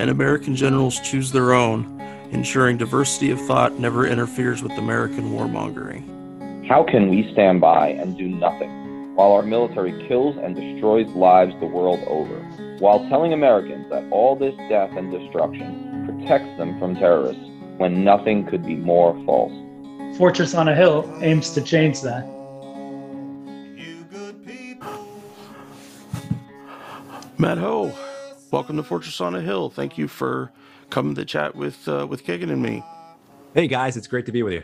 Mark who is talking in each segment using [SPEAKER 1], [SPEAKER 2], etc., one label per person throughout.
[SPEAKER 1] and American generals choose their own, ensuring diversity of thought never interferes with American warmongering.
[SPEAKER 2] How can we stand by and do nothing while our military kills and destroys lives the world over, while telling Americans that all this death and destruction protects them from terrorists when nothing could be more false.
[SPEAKER 3] Fortress on a Hill aims to change that.
[SPEAKER 1] Matt Hoh, welcome to Fortress on a Hill. Thank you for coming to chat with uh, with Kagan and me.
[SPEAKER 4] Hey guys, it's great to be with you.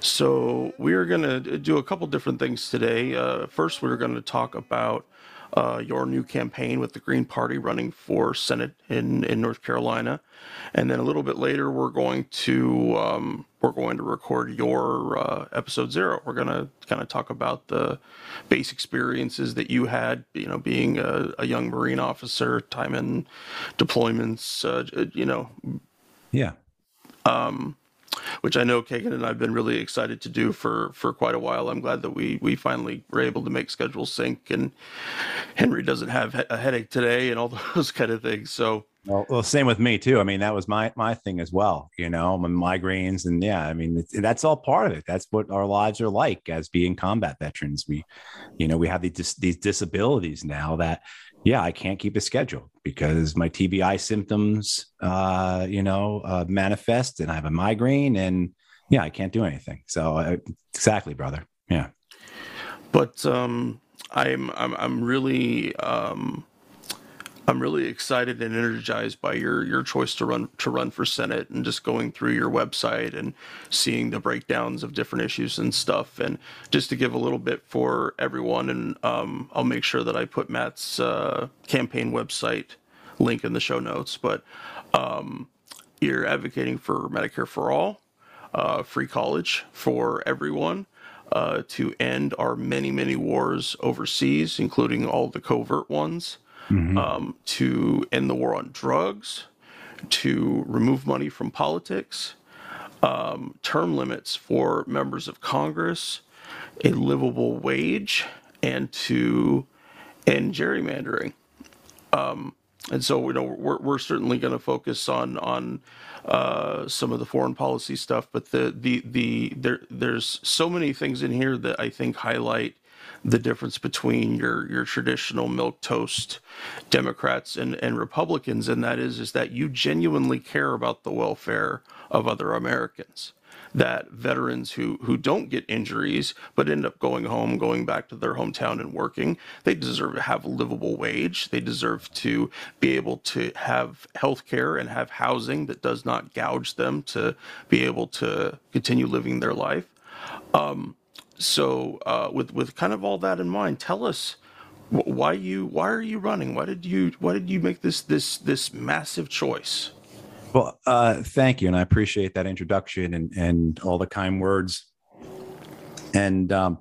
[SPEAKER 1] So we're going to do a couple different things today. Uh, first, we're going to talk about uh, your new campaign with the Green Party running for Senate in, in North Carolina, and then a little bit later we're going to um, we're going to record your uh, episode zero. We're going to kind of talk about the base experiences that you had, you know, being a, a young Marine officer, time in deployments, uh, you know.
[SPEAKER 4] Yeah.
[SPEAKER 1] Um, which I know Kagan and I've been really excited to do for for quite a while. I'm glad that we we finally were able to make schedules sync, and Henry doesn't have a headache today, and all those kind of things. So.
[SPEAKER 4] Well, well, same with me too. I mean, that was my my thing as well. You know, my migraines, and yeah, I mean, that's all part of it. That's what our lives are like as being combat veterans. We, you know, we have these these disabilities now that yeah, I can't keep a schedule because my TBI symptoms, uh, you know, uh, manifest and I have a migraine and yeah, I can't do anything. So exactly, brother. Yeah.
[SPEAKER 1] But um, I'm, I'm, I'm really, um, I'm really excited and energized by your your choice to run to run for Senate and just going through your website and seeing the breakdowns of different issues and stuff. And just to give a little bit for everyone, and um, I'll make sure that I put Matt's uh, campaign website link in the show notes. But um, you're advocating for Medicare for all, uh, free college for everyone. Uh, to end our many, many wars overseas, including all the covert ones mm-hmm. um, to end the war on drugs, to remove money from politics, um, term limits for members of Congress, a livable wage, and to end gerrymandering. Um, and so, you know, we're, we're certainly going to focus on on uh, some of the foreign policy stuff, but the the the there there's so many things in here that I think highlight the difference between your your traditional milk toast Democrats and, and Republicans, and that is is that you genuinely care about the welfare of other Americans. That veterans who who don't get injuries but end up going home, going back to their hometown and working, they deserve to have a livable wage. They deserve to be able to have health care and have housing that does not gouge them to be able to continue living their life. Um, so uh, with with kind of all that in mind, tell us why you why are you running? Why did you why did you make this this this massive choice?
[SPEAKER 4] Well, uh, thank you, and I appreciate that introduction and and all the kind words. And um,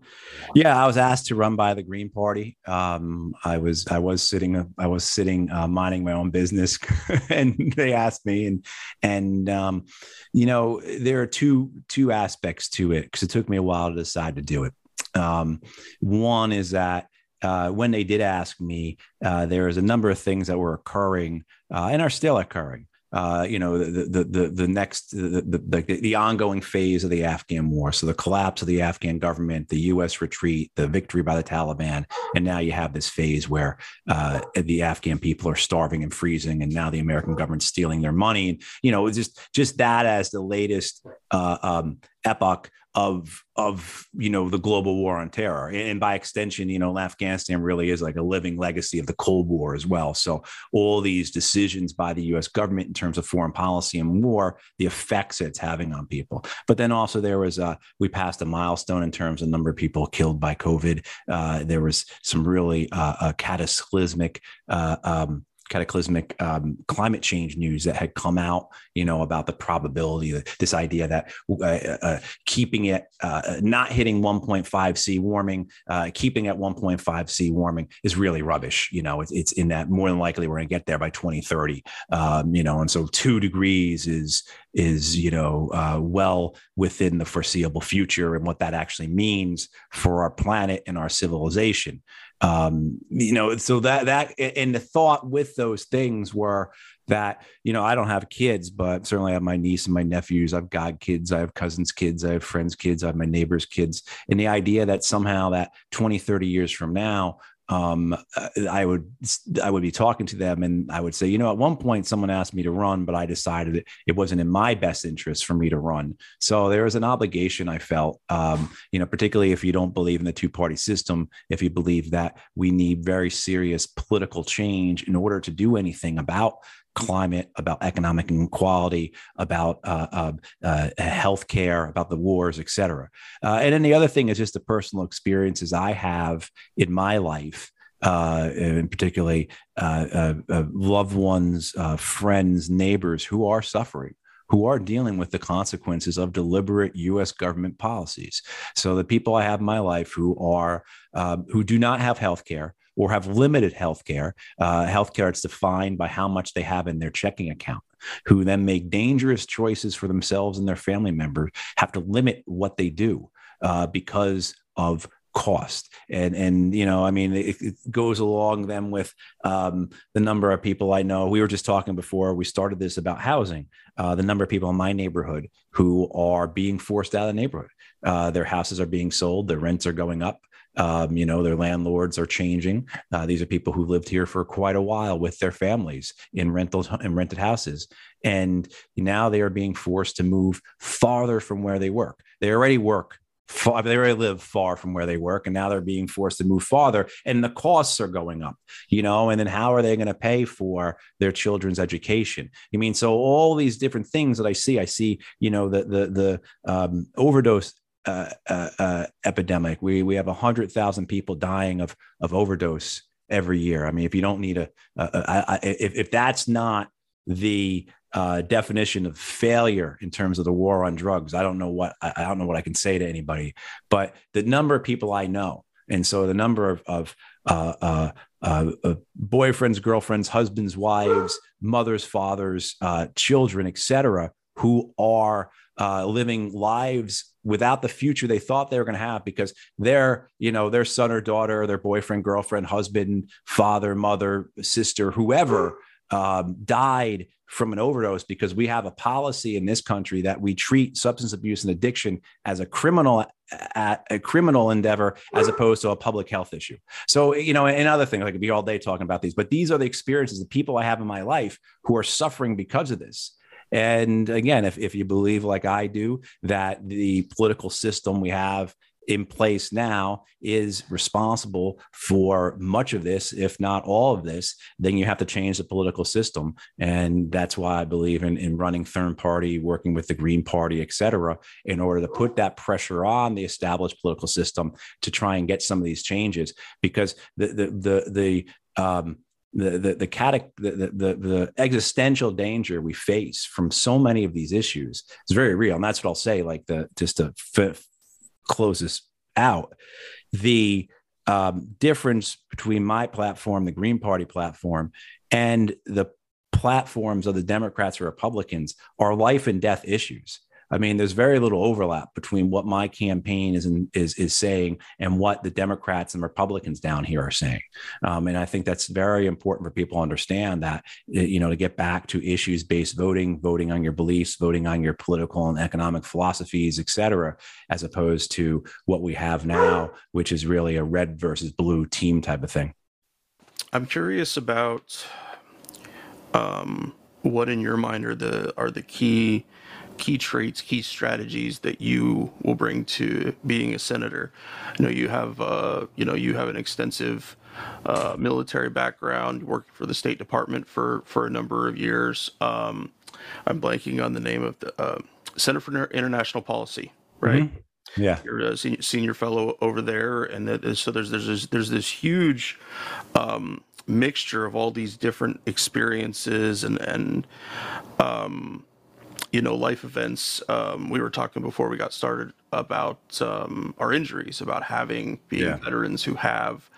[SPEAKER 4] yeah, I was asked to run by the Green Party. Um, I was I was sitting I was sitting uh, minding my own business, and they asked me, and and um, you know there are two two aspects to it because it took me a while to decide to do it. Um, one is that uh, when they did ask me, uh, there was a number of things that were occurring uh, and are still occurring uh, you know, the the the, the next the, the, the ongoing phase of the Afghan war. So the collapse of the Afghan government, the U.S. retreat, the victory by the Taliban, and now you have this phase where uh, the Afghan people are starving and freezing, and now the American government's stealing their money. And you know, just just that as the latest uh, um, epoch of of you know the global war on terror. And by extension you know afghanistan really is like a living legacy of the cold war as well. So all these decisions by the us government in terms of foreign policy and war the effects it's having on people. But then also there was a we passed a milestone in terms of number of people killed by covid. Uh, there was some really uh, cataclysmic uh, um, cataclysmic um, climate change news that had come out, you know, about the probability, this idea that uh, uh, keeping it, uh, not hitting 1.5 C warming, uh, keeping at 1.5 C warming is really rubbish. You know, it's, it's in that more than likely we're going to get there by 2030. Um, you know, and so two degrees is is you know uh, well within the foreseeable future and what that actually means for our planet and our civilization um, you know so that that and the thought with those things were that you know i don't have kids but certainly i have my niece and my nephews i've got kids i have cousins kids i have friends kids i have my neighbors kids. And the idea that somehow that 20 30 years from now um, I would I would be talking to them and I would say, you know, at one point someone asked me to run, but I decided it, it wasn't in my best interest for me to run. So there was an obligation I felt, um, you know, particularly if you don't believe in the two party system, if you believe that we need very serious political change in order to do anything about climate, about economic inequality, about uh, uh, uh, healthcare, about the wars, et cetera. Uh, and then the other thing is just the personal experiences I have in my life. Uh, and particularly uh, loved ones, friends, neighbors who are suffering, who are dealing with the consequences of deliberate U.S. government policies. So the people I have in my life who are who do not have health care, or have limited health care. Uh, health care is defined by how much they have in their checking account, who then make dangerous choices for themselves and their family members, have to limit what they do uh, because of cost and and you know i mean it, it goes along then with um, the number of people i know we were just talking before we started this about housing uh, the number of people in my neighborhood who are being forced out of the neighborhood uh, their houses are being sold their rents are going up um, you know, their landlords are changing. Uh, these are people who lived here for quite a while with their families in rental in rented houses, and now they are being forced to move farther from where they work. They already work far, they already live far from where they work, and now they're being forced to move farther, and the costs are going up. You know, and then how are they going to pay for their children's education? I mean, so all these different things that I see, I see, you know, the the the um, overdose uh, uh, uh, epidemic. We we have hundred thousand people dying of of overdose every year. I mean, if you don't need a, if if that's not the uh, definition of failure in terms of the war on drugs, I don't know what I, I, don't know what I can say to anybody. But the number of people I know, and so the number of of uh, uh, boyfriends, girlfriends, husbands, wives, mothers, fathers, children, etc., who are living lives without the future they thought they were going to have because their you know their son or daughter their boyfriend girlfriend husband father mother sister whoever um, died from an overdose because we have a policy in this country that we treat substance abuse and addiction as a criminal a, a criminal endeavor as opposed to a public health issue. So, you know, and other things, I could be all day talking about these, but these are the experiences the people I have in my life who are suffering because of this. And again, if, if you believe, like I do, that the political system we have in place now is responsible for much of this, if not all of this, then you have to change the political system. And that's why I believe in, in running third party, working with the Green Party, et cetera, in order to put that pressure on the established political system to try and get some of these changes. Because the the the the um, the the the, catac- the, the the existential danger we face from so many of these issues is very real, and that's what I'll say. Like the just to f- close this out, the um, difference between my platform, the Green Party platform, and the platforms of the Democrats or Republicans are life and death issues. I mean, there's very little overlap between what my campaign is in, is is saying and what the Democrats and Republicans down here are saying. Um, and I think that's very important for people to understand that you know to get back to issues based voting, voting on your beliefs, voting on your political and economic philosophies, et cetera, as opposed to what we have now, which is really a red versus blue team type of thing.
[SPEAKER 1] I'm curious about um, what in your mind are the are the key key traits, key strategies that you will bring to being a senator. You know, you have uh, you know you have an extensive uh, military background, worked for the State Department for for a number of years. Um, I'm blanking on the name of the uh, Center for International Policy, right?
[SPEAKER 4] Mm-hmm. Yeah,
[SPEAKER 1] you're a senior, senior, fellow over there, and that so there's there's this, there's this huge um, mixture of all these different experiences and and um, you know life events. Um, we were talking before we got started about um, our injuries, about having being
[SPEAKER 4] Yeah.
[SPEAKER 1] veterans who have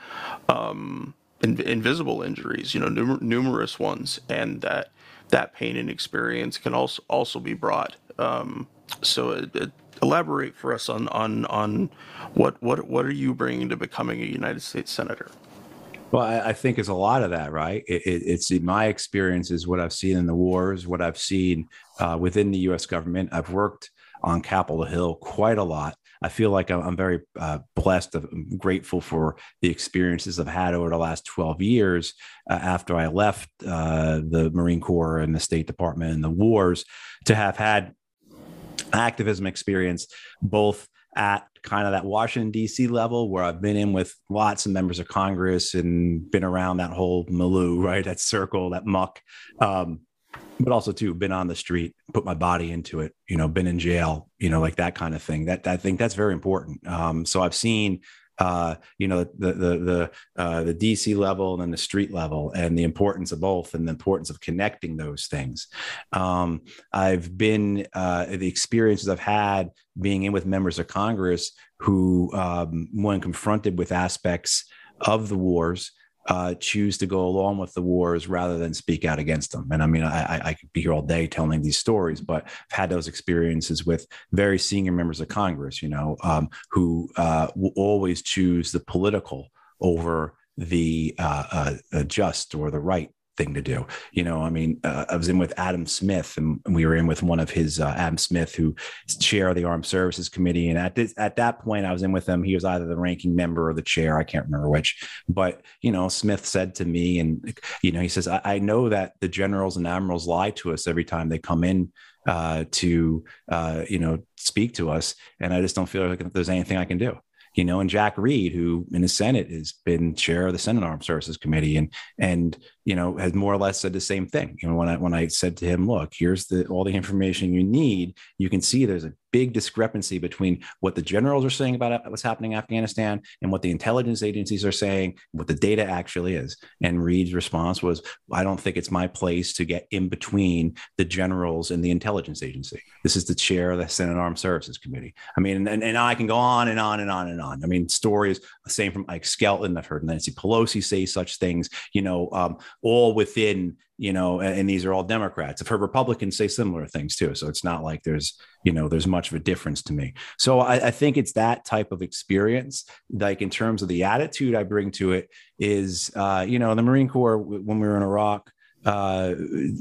[SPEAKER 1] um, in, invisible injuries, you know, numer- numerous ones, and that that pain and experience can also also be brought. Um, so, it, it, elaborate for us on on on what what what are you bringing to becoming a United States senator?
[SPEAKER 4] Well, I, I think it's a lot of that, right? It, it, it's in my experiences, what I've seen in the wars, what I've seen uh, within the U.S. government. I've worked on Capitol Hill quite a lot. I feel like I'm, I'm very uh, blessed. I'm grateful for the experiences I've had over the last 12 years uh, after I left uh, the Marine Corps and the State Department and the wars to have had activism experience both at kind of that Washington D.C. level where I've been in with lots of members of Congress and been around that whole milieu, right? That circle, that muck. Um, but also too been on the street, put my body into it, you know, been in jail, you know, like that kind of thing. That I think that's very important. Um, so I've seen uh, you know, the the the uh, the DC level and then the street level, and the importance of both, and the importance of connecting those things. Um, I've been uh, the experiences I've had being in with members of Congress who, um, when confronted with aspects of the wars, uh, choose to go along with the wars rather than speak out against them. And I mean, I, I, could be here all day telling these stories, but I've had those experiences with very senior members of Congress, you know, um, who uh, will always choose the political over the uh, uh, just or the right thing to do. You know, I mean, uh, I was in with Adam Smith, and we were in with one of his uh, Adam Smith, who chair of the Armed Services Committee. And at this, at that point, I was in with him. He was either the ranking member or the chair. I can't remember which. But you know, Smith said to me, and you know, he says, I, I know that the generals and admirals lie to us every time they come in uh, to uh, you know speak to us, and I just don't feel like there's anything I can do you know, and Jack Reed, who in the Senate has been chair of the Senate Armed Services Committee, and and you know has more or less said the same thing. You know, when I when I said to him, "Look, here's the all the information you need," you can see there's a big discrepancy between what the generals are saying about what's happening in Afghanistan and what the intelligence agencies are saying, what the data actually is. And Reed's response was, "I don't think it's my place to get in between the generals and the intelligence agency. This is the chair of the Senate Armed Services Committee." I mean, and, and I can go on and on and on and on. I mean, stories same from Ike Skelton. I've heard Nancy Pelosi say such things. You know, um, all within you know and, these are all democrats i've heard republicans say similar things too so it's not like there's you know there's much of a difference to me so I, I, think it's that type of experience like in terms of the attitude i bring to it is uh, you know the marine corps when we were in iraq uh,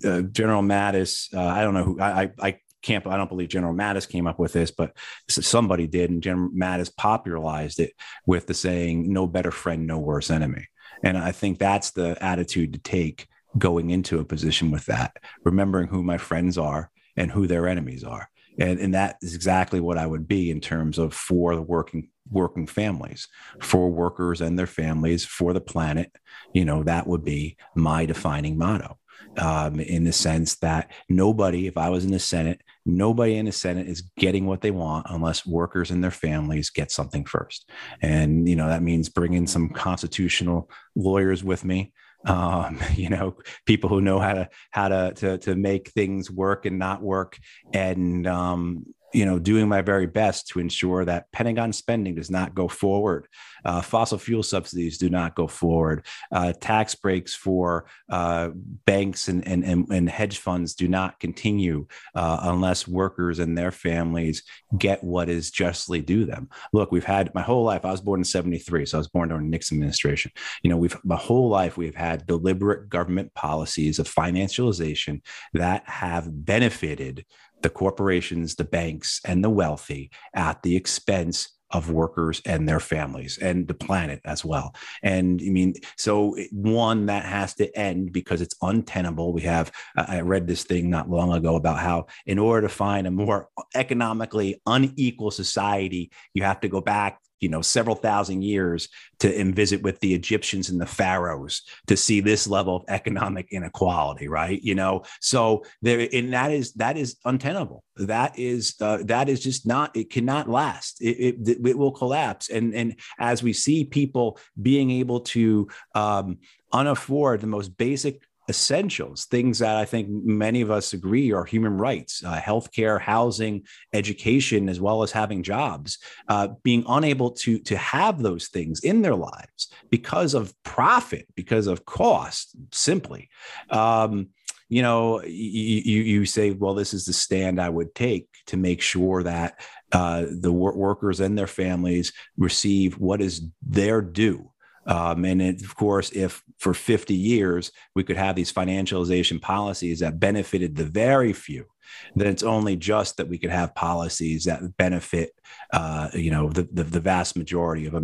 [SPEAKER 4] uh, general mattis uh, i don't know who i, I can't I don't believe General Mattis came up with this, but somebody did, and General Mattis popularized it with the saying, "No better friend, no worse enemy." And I think that's the attitude to take going into a position with that, remembering who my friends are and who their enemies are. And, and that is exactly what I would be in terms of for the working working families, for workers and their families, for the planet. You know, that would be my defining motto. Um, in the sense that nobody, if I was in the Senate, nobody in the Senate is getting what they want unless workers and their families get something first. And, you know, that means bringing some constitutional lawyers with me um, you know, people who know how to how to to to make things work and not work, and um, you know, doing my very best to ensure that Pentagon spending does not go forward, uh, fossil fuel subsidies do not go forward, uh, tax breaks for uh, banks and, and, and, hedge funds do not continue uh, unless workers and their families get what is justly due them. Look, we've had my whole life, I was born in 73, so I was born during Nixon administration. You know, we've my whole life, we've had deliberate government policies of financialization that have benefited the corporations, the banks, and the wealthy at the expense of workers and their families and the planet as well. And I mean, so one that has to end because it's untenable. We have, I read this thing not long ago about how, in order to find a more economically unequal society, you have to go back you know several thousand years to and visit with the egyptians and the pharaohs to see this level of economic inequality right? You know so there and that is that is untenable. That is uh, that is just not it cannot last. It, it, it will collapse. And and as we see people being able to um, unafford the most basic essentials, things that I think many of us agree are human rights, uh, healthcare, housing, education, as well as having jobs, uh, being unable to, to have those things in their lives because of profit, because of cost, simply. Um, you know, you, you say, well, this is the stand I would take to make sure that uh, the workers and their families receive what is their due. Um, and it, of course, if for 50 years we could have these financialization policies that benefited the very few, then it's only just that we could have policies that benefit, uh, you know, the, the, the vast majority of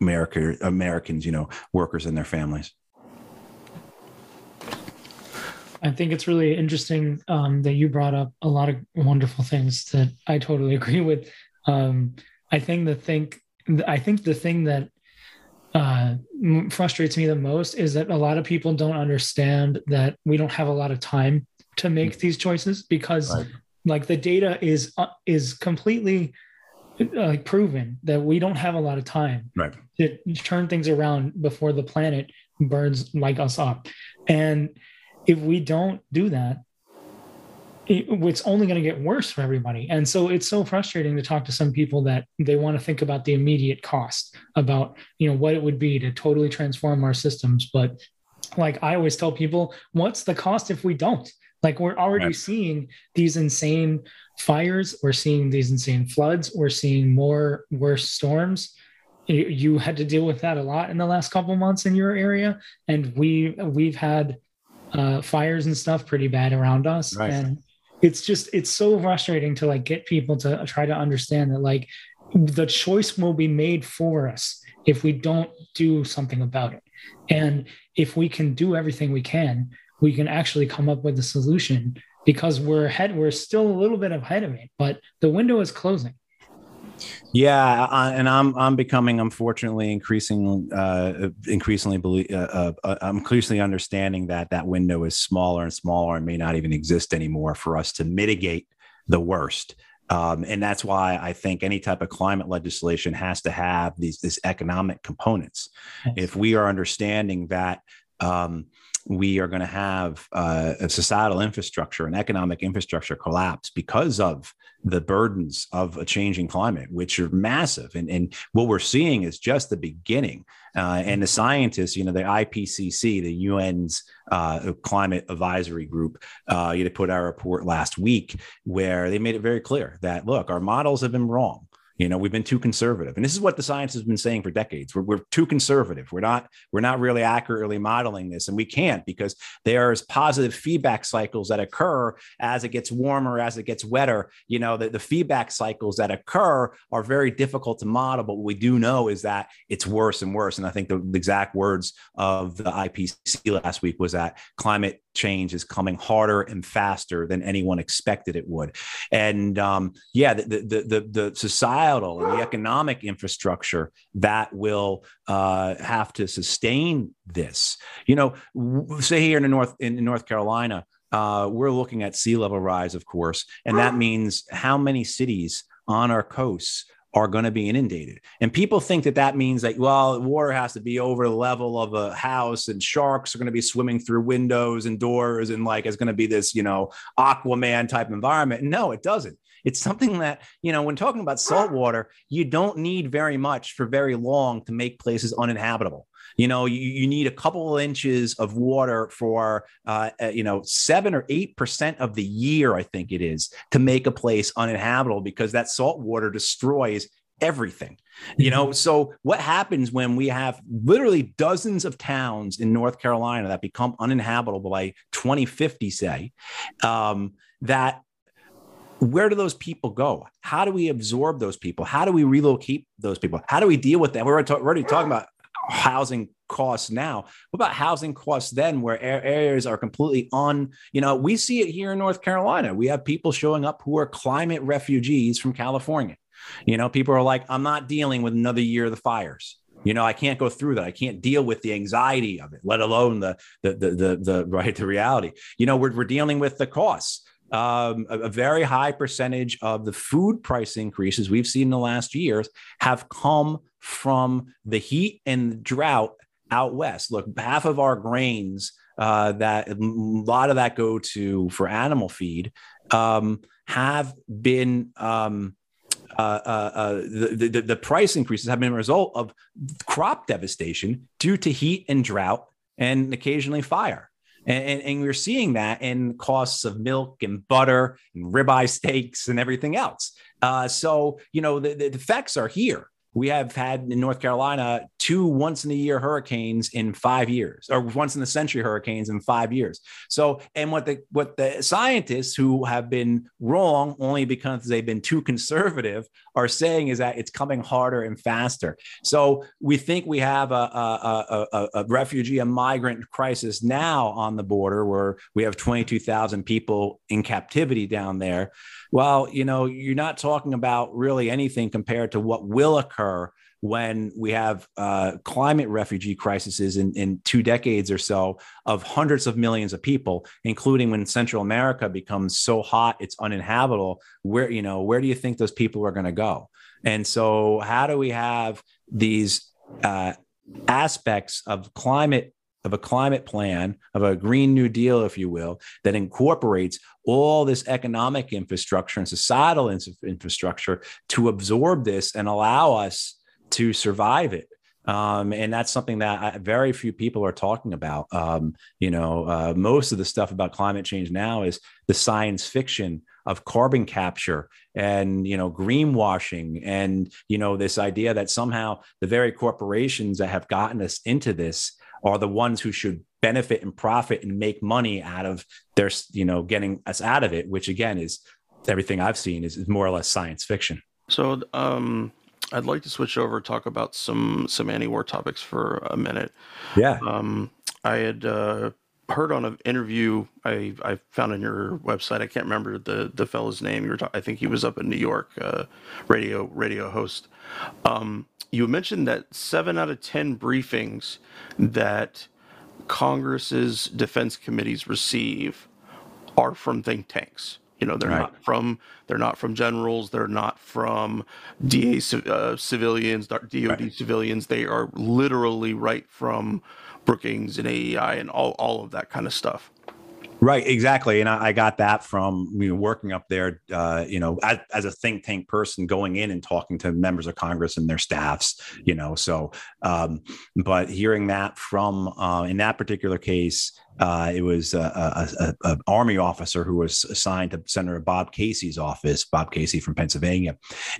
[SPEAKER 4] America Americans, you know, workers and their families.
[SPEAKER 3] I think it's really interesting um, that you brought up a lot of wonderful things that I totally agree with. Um, I think the think I think the thing that uh, frustrates me the most is that a lot of people don't understand that we don't have a lot of time to make mm. these choices because right. like the data is uh, is completely uh, proven that we don't have a lot of time
[SPEAKER 4] right.
[SPEAKER 3] to turn things around before the planet burns like us up and if we don't do that it, it's only going to get worse for everybody. And so it's so frustrating to talk to some people that they want to think about the immediate cost, about you know what it would be to totally transform our systems. But like I always tell people, what's the cost if we don't? Like we're already right. seeing these insane fires, we're seeing these insane floods, we're seeing more worse storms. You had to deal with that a lot in the last couple months in your area, and we we've had uh, fires and stuff pretty bad around us. Right. And it's just it's so frustrating to like get people to try to understand that like the choice will be made for us if we don't do something about it. And if we can do everything we can we can actually come up with a solution because we're ahead we're still a little bit ahead of it but the window is closing
[SPEAKER 4] yeah, and I'm I'm becoming unfortunately increasing uh, increasingly believe uh, uh, uh, I'm increasingly understanding that that window is smaller and smaller and may not even exist anymore for us to mitigate the worst. Um, and that's why I think any type of climate legislation has to have these these economic components. Yes. If we are understanding that um, we are going to have uh, a societal infrastructure and economic infrastructure collapse because of the burdens of a changing climate, which are massive. And, and what we're seeing is just the beginning. Uh, and the scientists, you know, the IPCC, the UN's uh, climate advisory group, uh, you know, put out a report last week where they made it very clear that look, our models have been wrong. You know, we've been too conservative, and this is what the science has been saying for decades. We're, we're too conservative. We're not we're not really accurately modeling this, and we can't because there's positive feedback cycles that occur as it gets warmer, as it gets wetter. You know, the, the feedback cycles that occur are very difficult to model, but what we do know is that it's worse and worse. And I think the, the exact words of the IPCC last week was that climate change is coming harder and faster than anyone expected it would. And um, yeah, the, the, the, the, societal and the economic infrastructure that will uh, have to sustain this. You know, say here in the North, in North Carolina, uh, we're looking at sea level rise, of course, and that means how many cities on our coasts are going to be inundated. And people think that that means that, well, water has to be over the level of a house and sharks are going to be swimming through windows and doors and like it's going to be this, you know, Aquaman type environment. No, it doesn't. It's something that, you know, when talking about salt water, you don't need very much for very long to make places uninhabitable. You know, you, you need a couple of inches of water for, uh, uh you know, seven or eight percent of the year, I think it is, to make a place uninhabitable because that salt water destroys everything. You know so what happens when we have literally dozens of towns in north carolina that become uninhabitable by 2050 say um, that where do those people go? How do we absorb those people? How do we relocate those people? How do we deal with that we're already talking about housing costs now. What about housing costs then, where areas are completely on? You know, we see it here in North Carolina. We have people showing up who are climate refugees from California. You know, people are like, I'm not dealing with another year of the fires. You know, I can't go through that. I can't deal with the anxiety of it, let alone the the the the, the right the reality. You know, we're we're dealing with the costs. Um, a, a, very high percentage of the food price increases we've seen in the last years have come from the heat and drought out west. Look, half of our grains uh, that a lot of that go to for animal feed um, have been um, uh, uh, uh the, the, the price increases have been a result of crop devastation due to heat and drought and occasionally fire. And, and, we're seeing that in costs of milk and butter and ribeye steaks and everything else. Uh, so, you know, the, the effects are here we have had in North Carolina two once in a year hurricanes in five years, or once in the century hurricanes in five years. So, and what the what the scientists who have been wrong only because they've been too conservative are saying is that it's coming harder and faster. So we think we have a, a, a, a refugee, a migrant crisis now on the border where we have 22,000 people in captivity down there well, you know, you're not talking about really anything compared to what will occur when we have uh, climate refugee crises in, in two decades or so of hundreds of millions of people, including when Central America becomes so hot it's uninhabitable. Where you know where do you think those people are going to go? And so, how do we have these uh, aspects of climate of a climate plan, of a Green New Deal, if you will, that incorporates all this economic infrastructure and societal infrastructure to absorb this and allow us to survive it. Um, and that's something that I, very few people are talking about. Um, you know, uh, most of the stuff about climate change now is the science fiction of carbon capture and you know greenwashing and you know this idea that somehow the very corporations that have gotten us into this are the ones who should benefit and profit and make money out of their, you know, getting us out of it, which again is everything I've seen is, is more or less science fiction.
[SPEAKER 1] So, um, I'd like to switch over talk about some some anti-war topics for a minute.
[SPEAKER 4] Yeah.
[SPEAKER 1] Um, I had uh, heard on an interview I, I found on your website. I can't remember the the fellow's name. You were I think he was up in New York, uh, radio radio host. Um, you mentioned that seven out of 10 briefings that Congress's defense committees receive are from think tanks. You know, they're right. not from they're not from generals, they're not from DA uh, civilians, DOD right. civilians. They are literally right from Brookings and AEI and all all of that kind of stuff.
[SPEAKER 4] Right, exactly, and I, I, got that from you know working up there, uh, you know, as, as, a think tank person, going in and talking to members of Congress and their staffs, you know. So, um, but hearing that from uh, in that particular case, uh, it was a, a, a, army officer who was assigned to Senator Bob Casey's office, Bob Casey from Pennsylvania,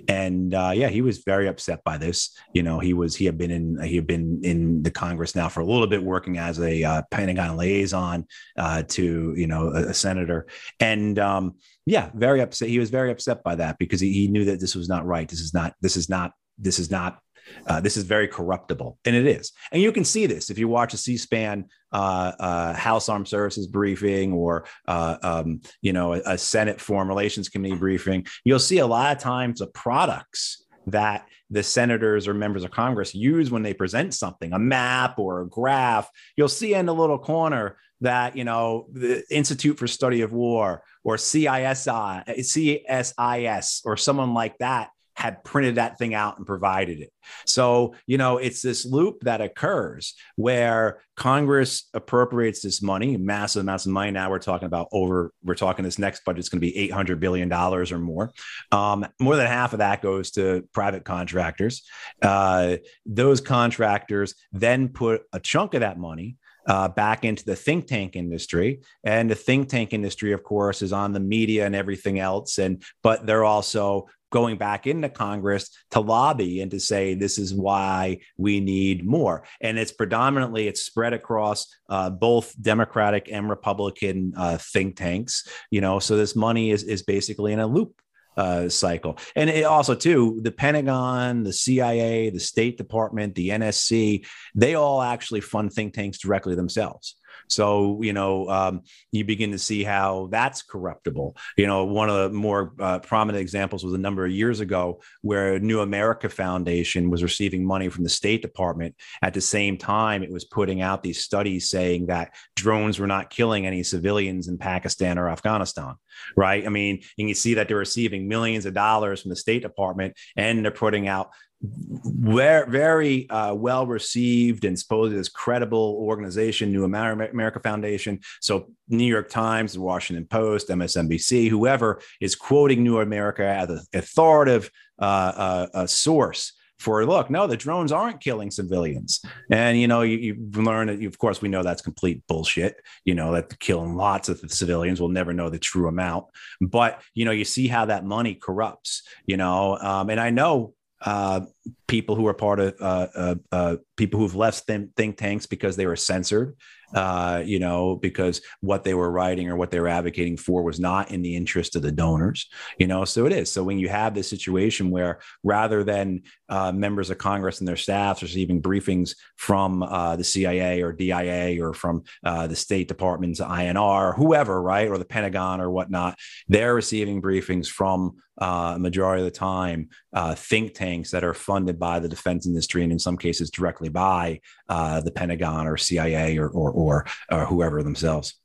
[SPEAKER 4] and uh, yeah, he was very upset by this. You know, he was he had been in he had been in the Congress now for a little bit, working as a uh, Pentagon liaison uh, to you know a, senator, and um, yeah, very upset. He was very upset by that because he, he knew that this was not right. This is not this is not this is not uh, this is very corruptible, and it is. And you can see this if you watch a C-SPAN uh, uh, House Armed Services briefing or uh, um, you know a, a Senate Foreign Relations Committee briefing. You'll see a lot of times the products that the senators or members of Congress use when they present something, a map or a graph. You'll see in the little corner that you know the Institute for Study of War or CISI, CSIS, or someone like that had printed that thing out and provided it. So, you know, it's this loop that occurs where Congress appropriates this money, massive amounts of money. Now we're talking about over, we're talking this next budget is going to be $800 billion or more. Um, more than half of that goes to private contractors. Uh, those contractors then put a chunk of that money uh, back into the think tank industry. And the think tank industry, of course, is on the media and everything else. And but they're also going back into Congress to lobby and to say this is why we need more. And it's predominantly it's spread across uh, both Democratic and Republican uh, think tanks. You know, so this money is is basically in a loop uh, cycle. And it also, too, the Pentagon, the CIA, the State Department, the NSC, they all actually fund think tanks directly themselves. So, you know, um, you begin to see how that's corruptible. You know, one of the more uh, prominent examples was a number of years ago where New America Foundation was receiving money from the State Department. At the same time, it was putting out these studies saying that drones were not killing any civilians in Pakistan or Afghanistan, right? I mean, and you see that they're receiving millions of dollars from the State Department and they're putting out very, very uh, well received and supposed as credible organization, New America Foundation. So New York Times, the Washington Post, MSNBC, whoever is quoting New America as an authoritative uh, uh, source for look no the drones aren't killing civilians. And you know you, you learn that of course we know that's complete bullshit. You know that killing lots of civilians we'll never know the true amount. But you know you see how that money corrupts you know um, and i know uh, people who are part of uh, uh, uh people who've left think tanks because they were censored uh, you know, because what they were writing or what they were advocating for was not in the interest of the donors, you know. So it is. So when you have this situation where rather than uh, members of Congress and their staffs receiving briefings from uh, the CIA or DIA or from uh, the State Department's INR, whoever, right, or the Pentagon or whatnot, they're receiving briefings from uh, majority of the time uh, think tanks that are funded by the defense industry and in some cases directly by uh, the Pentagon or CIA or, or, or, or whoever themselves.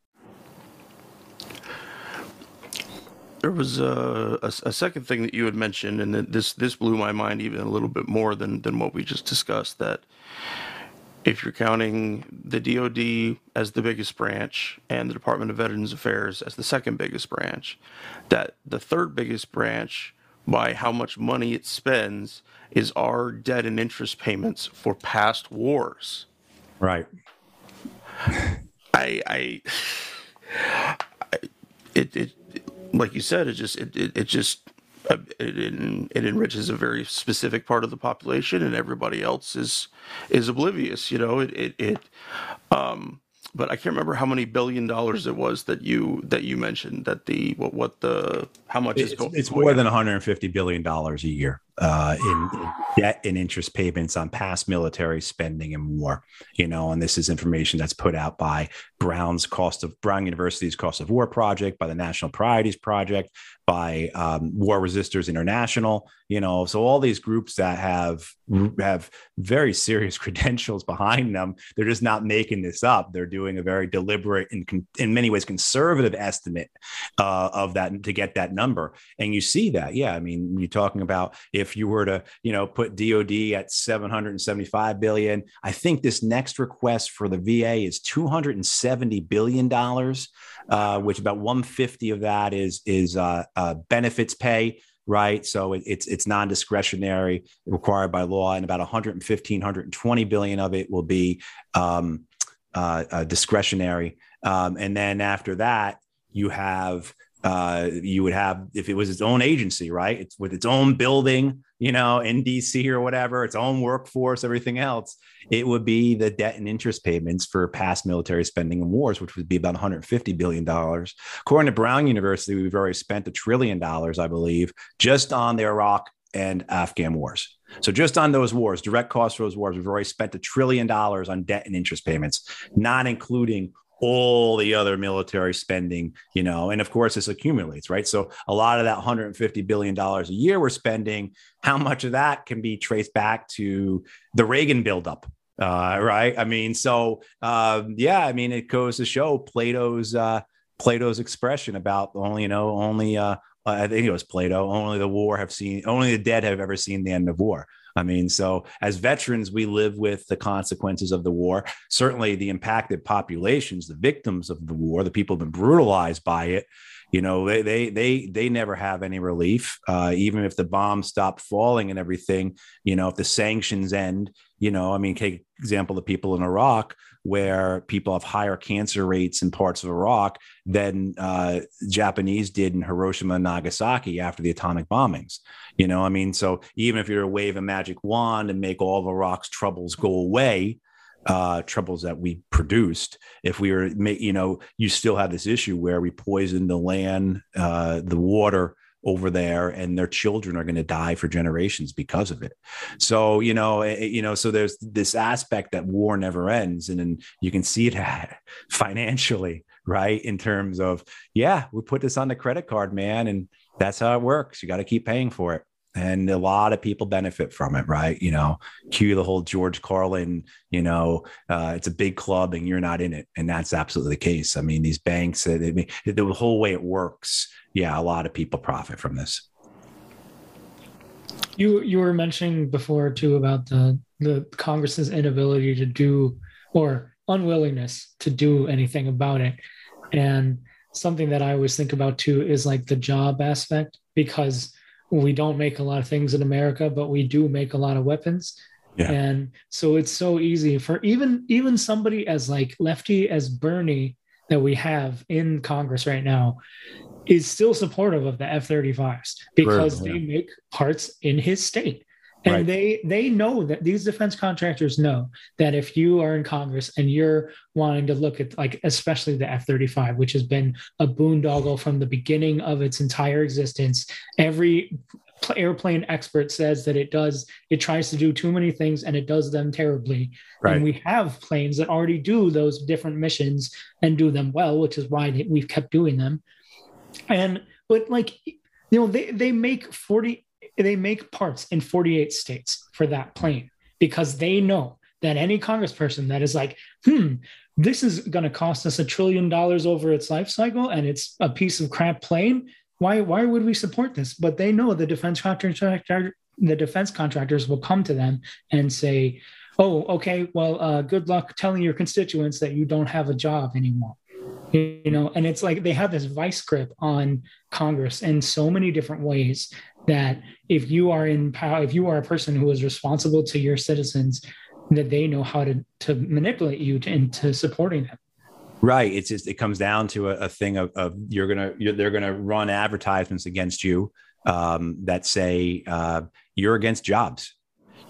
[SPEAKER 1] There was a, a, a, second thing that you had mentioned, and this this blew my mind even a little bit more than than what we just discussed. That if you're counting the DoD as the biggest branch and the Department of Veterans Affairs as the second biggest branch, that the third biggest branch by how much money it spends is our debt and interest payments for past wars.
[SPEAKER 4] Right.
[SPEAKER 1] I, I, I it, it, like you said, it just, it, it, it just, uh, it, it enriches a very specific part of the population, and everybody else is is oblivious. You know, it, it, it um, but I can't remember how many billion dollars it was that you that you mentioned that the what what the how much
[SPEAKER 4] it's,
[SPEAKER 1] is going.
[SPEAKER 4] It's more than 150 billion dollars a year uh, in, in, debt and interest payments on past military spending and war. You know, and this is information that's put out by Brown's cost of Brown University's cost of war project, by the National Priorities Project, by um, War Resisters International. You know, so all these groups that have have very serious credentials behind them, they're just not making this up. They're doing a very deliberate and in many ways conservative estimate uh, of that to get that number. And you see that, yeah. I mean, you're talking about if you were to, you know, put DoD at 775 billion. I think this next request for the VA is 270 billion dollars, uh, which about 150 of that is is uh, uh, benefits pay right? So it, it's it's non-discretionary, required by law, and about 115, 120 billion of it will be um, uh, uh, discretionary. Um, and then after that, you have uh, you would have if it was its own agency, right? It's with its own building, you know, in DC or whatever, its own workforce, everything else. It would be the debt and interest payments for past military spending and wars, which would be about 150 billion dollars. According to Brown University, we've already spent a trillion dollars, I believe, just on the Iraq and Afghan wars. So just on those wars, direct costs for those wars, we've already spent a trillion dollars on debt and interest payments, not including all the other military spending, you know, and of course this accumulates, right? So a lot of that 150 billion dollars a year we're spending, how much of that can be traced back to the Reagan buildup? Uh, right. I mean, so um, yeah, I mean, it goes to show Plato's uh, Plato's expression about only, you know, only uh, I think it was Plato, only the war have seen, only the dead have ever seen the end of war. I mean, so as veterans, we live with the consequences of the war. Certainly, the impacted populations, the victims of the war, the people who've been brutalized by it, you know, they they they they never have any relief. Uh, even if the bombs stop falling and everything, you know, if the sanctions end, you know, I mean, take example the people in Iraq where people have higher cancer rates in parts of Iraq than uh, Japanese did in Hiroshima and Nagasaki after the atomic bombings. You know, I mean, so even if you're a wave a magic wand and make all of Iraq's troubles go away, uh, troubles that we produced, if we were, you know, you still have this issue where we poison the land, uh, the water, over there and their children are going to die for generations because of it. So you know it, you know so there's this aspect that war never ends and then you can see that financially right in terms of yeah we put this on the credit card man and that's how it works. You got to keep paying for it and a lot of people benefit from it right? You know cue the whole george carlin you know uh, it's a big club and you're not in it. And that's absolutely the case. I mean these banks mean, the whole way it works yeah a lot of people profit from this.
[SPEAKER 3] You you were mentioning before too about the the Congress's inability to do or unwillingness to do anything about it, and something that I always think about too is like the job aspect because we don't make a lot of things in America, but we do make a lot of weapons. Yeah. And so it's so easy for even even somebody as like lefty as Bernie that we have in Congress right now is still supportive of the F-35s because yeah. they make parts in his state and right. they they know that these defense contractors know that if you are in congress and you're wanting to look at like especially the f-35 which has been a boondoggle from the beginning of its entire existence every airplane expert says that it does it tries to do too many things and it does them terribly right. and we have planes that already do those different missions and do them well which is why we've kept doing them and but like you know they they make 40 they make parts in 48 states for that plane because they know that any congressperson that is like, hmm, this is going to cost us a trillion dollars over its life cycle and it's a piece of crap plane. Why, why would we support this? But they know the defense contractor, the defense contractors will come to them and say, oh, okay, well, uh, good luck telling your constituents that you don't have a job anymore you know and it's like they have this vice grip on congress in so many different ways that if you are in power if you are a person who is responsible to your citizens that they know how to to manipulate you to, into supporting them.
[SPEAKER 4] Right. It's just it comes down to a, a thing of, of you're gonna you're, they're gonna run advertisements against you um, that say uh, you're against jobs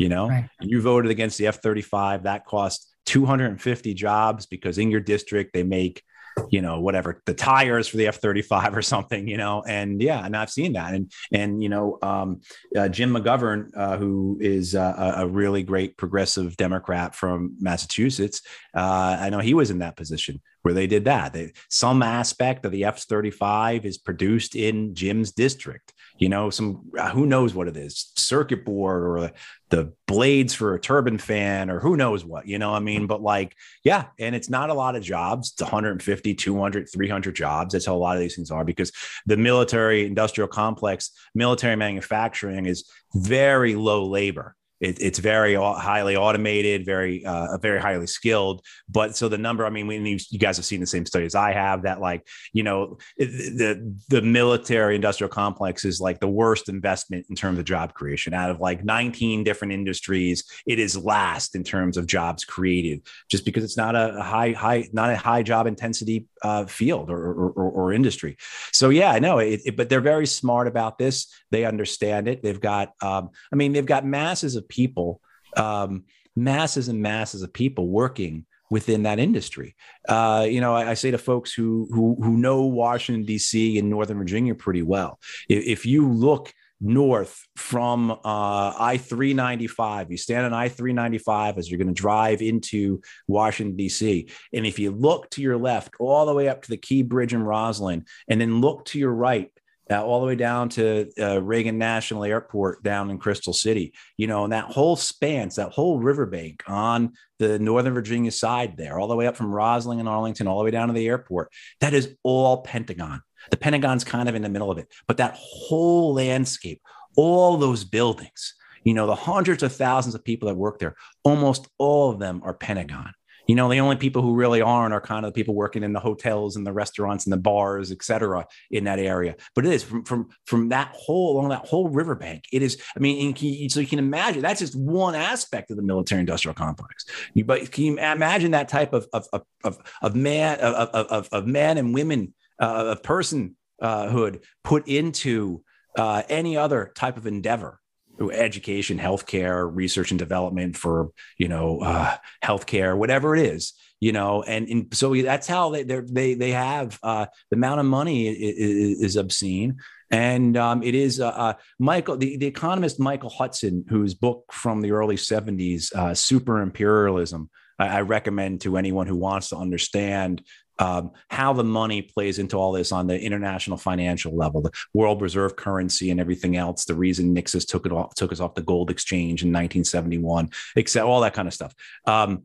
[SPEAKER 4] you know? Right. you voted against the f-35 that cost 250 jobs because in your district they make you know whatever the tires for the f-35 or something you know and yeah and i've seen that. And and you know um, uh, jim mcgovern uh, who is uh, a really great progressive democrat from massachusetts uh, i know he was in that position where they did that. They, some aspect of the f-35 is produced in jim's district you know, some uh, who knows what it is, circuit board or the blades for a turbine fan or who knows what, you know, what I mean, but like, yeah, and it's not a lot of jobs. It's 150, 200, 300 jobs. That's how a lot of these things are because the military industrial complex, military manufacturing is very low labor it, it's very highly automated, very uh, very highly skilled. But so the number, I mean, you, you, guys have seen the same studies I have, that like you know the the military industrial complex is like the worst investment in terms of job creation. Out of like 19 different industries, it is last in terms of jobs created, just because it's not a high high not a high job intensity uh, field or, or, or, or, industry. So yeah, I know it, it, but they're very smart about this. They understand it. They've got, um, I mean, they've got masses of people, um, masses and masses of people working within that industry. Uh, you know, I, I, say to folks who who who know Washington D.C. and Northern Virginia pretty well, if, if you look north from uh, I 395. You stand on I 395 as you're going to drive into Washington, D.C. And if you look to your left, all the way up to the Key Bridge in Rosslyn, and then look to your right, uh, all the way down to uh, Reagan National Airport down in Crystal City, you know, and that whole spans, that whole riverbank on the Northern Virginia side there, all the way up from Rosslyn and Arlington, all the way down to the airport, that is all Pentagon. The Pentagon's kind of in the middle of it, but that whole landscape, all those buildings, you know, the hundreds of thousands of people that work there, almost all of them are Pentagon. You know, the only people who really aren't are kind of the people working in the hotels and the restaurants and the bars, et cetera, in that area. But it is from from from that whole along that whole riverbank. It is. I mean, you, so you can imagine that's just one aspect of the military-industrial complex. You, but can you imagine that type of of of, of man of, of of man and women uh, of personhood put into uh, any other type of endeavor education healthcare research and development for you know uh, healthcare whatever it is you know and, and so that's how they they they have uh, the amount of money is, is obscene. And um, it is uh, uh, Michael, the, the economist Michael Hudson, whose book from the early 70s, uh, Super Imperialism, I, I, recommend to anyone who wants to understand um, how the money plays into all this on the international financial level, the world reserve currency and everything else. The reason Nixon took it off, took us off the gold exchange in 1971, except all that kind of stuff. Um,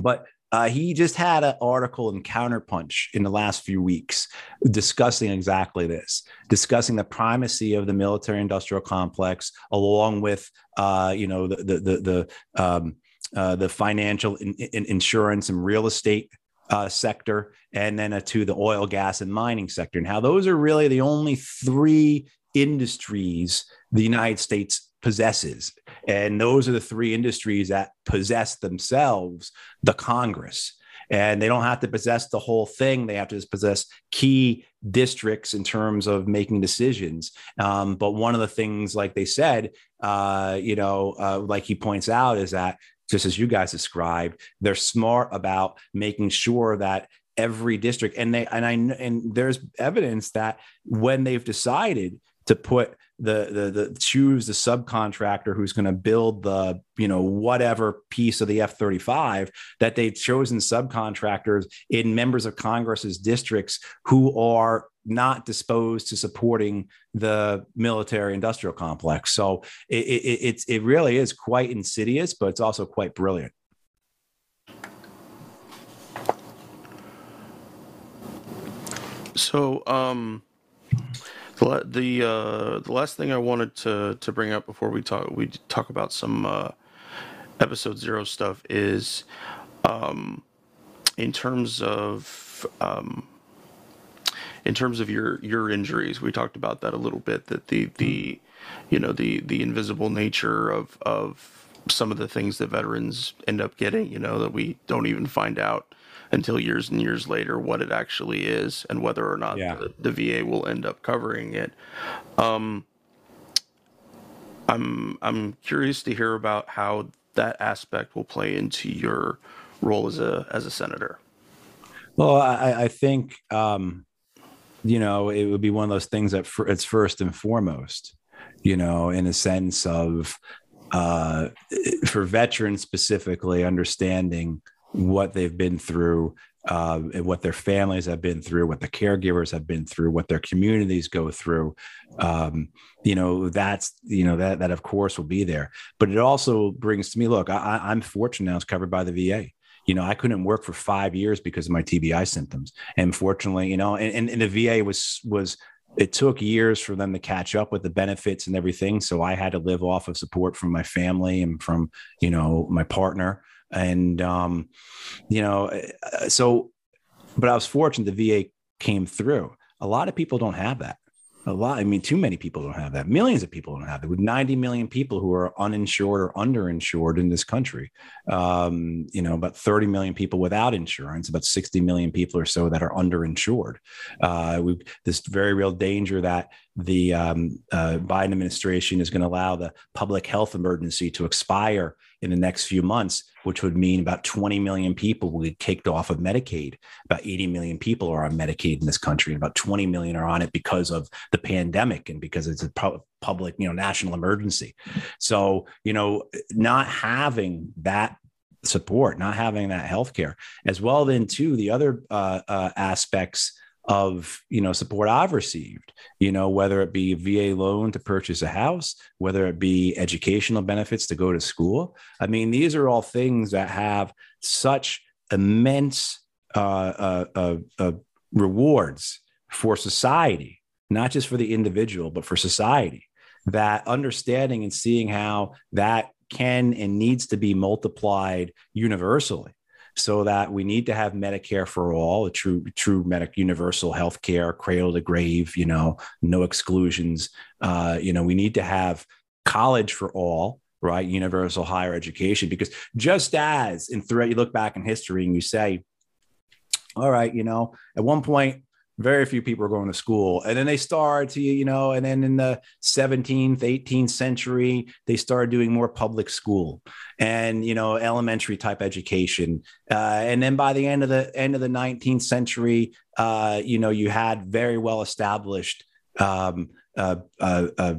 [SPEAKER 4] but uh, he just had an article in Counterpunch in the last few weeks discussing exactly this, discussing the primacy of the military-industrial complex, along with uh, you know the the the, the um, uh, the financial in, in insurance and real estate uh, sector, and then uh, to the oil, gas, and mining sector, and how those are really the only three industries the United States possesses. And those are the three industries that possess themselves the Congress. And they don't have to possess the whole thing. They have to just possess key districts in terms of making decisions. Um, but one of the things, like they said, uh, you know, uh, like he points out, is that just as you guys described, they're smart about making sure that every district and they and I and there's evidence that when they've decided to put the the the choose the subcontractor who's going to build the you know whatever piece of the F35 that they've chosen subcontractors in members of Congress's districts who are not disposed to supporting the military industrial complex. So it, it, it really is quite insidious, but it's also quite brilliant.
[SPEAKER 1] So, um, the the uh, the last thing I wanted to to bring up before we talk we talk about some uh, episode zero stuff is, um, in terms of um, in terms of your your injuries. We talked about that a little bit. That the the you know the the invisible nature of of some of the things that veterans end up getting. You know that we don't even find out until years and years later what it actually is and whether or not
[SPEAKER 4] Yeah.
[SPEAKER 1] the, the VA will end up covering it. Um, I'm I'm curious to hear about how that aspect will play into your role as a as a senator.
[SPEAKER 4] Well, I, I think um, you know it would be one of those things that for, it's first and foremost, you know, in a sense of uh, for veterans specifically understanding what they've been through uh, and what their families have been through, what the caregivers have been through, what their communities go through. Um, you know, that's you know that that of course will be there. But it also brings to me, look, I, I'm fortunate now it's covered by the VA. You know, I couldn't work for five years because of my TBI symptoms, and fortunately, you know, and, and, and the VA was was it took years for them to catch up with the benefits and everything. So I had to live off of support from my family and from you know my partner, and um, you know, uh, so. But I was fortunate the VA came through. A lot of people don't have that. A lot. I mean, too many people don't have that. Millions of people don't have that. With 90 million people who are uninsured or underinsured in this country, um, you know, about 30 million people without insurance, about 60 million people or so that are underinsured. Uh, we this very real danger that the um, uh, Biden administration is going to allow the public health emergency to expire in the next few months, which would mean about 20 million people will get kicked off of Medicaid. About 80 million people are on Medicaid in this country, and about 20 million are on it because of the pandemic and because it's a public, you know, national emergency. So, you know, not having that support, not having that health care, as well then too the other uh, uh, aspects of you know support I've received, you know whether it be a VA loan to purchase a house, whether it be educational benefits to go to school. I mean, these are all things that have such immense uh, uh, uh, uh, rewards for society, not just for the individual, but for society. That understanding and seeing how that can and needs to be multiplied universally so that we need to have Medicare for all, a true, true medic universal health care, cradle to grave, you know, no exclusions. Uh, you know, we need to have college for all, right? Universal higher education, because just as in threat, you look back in history and you say, all right, you know, at one point, very few people are going to school. And then they start to, you know, and then in the 17th, 18th century, they started doing more public school and, you know, elementary type education. Uh, and then by the end of the end of the 19th century, uh, you know, you had very well established um, uh, uh, uh,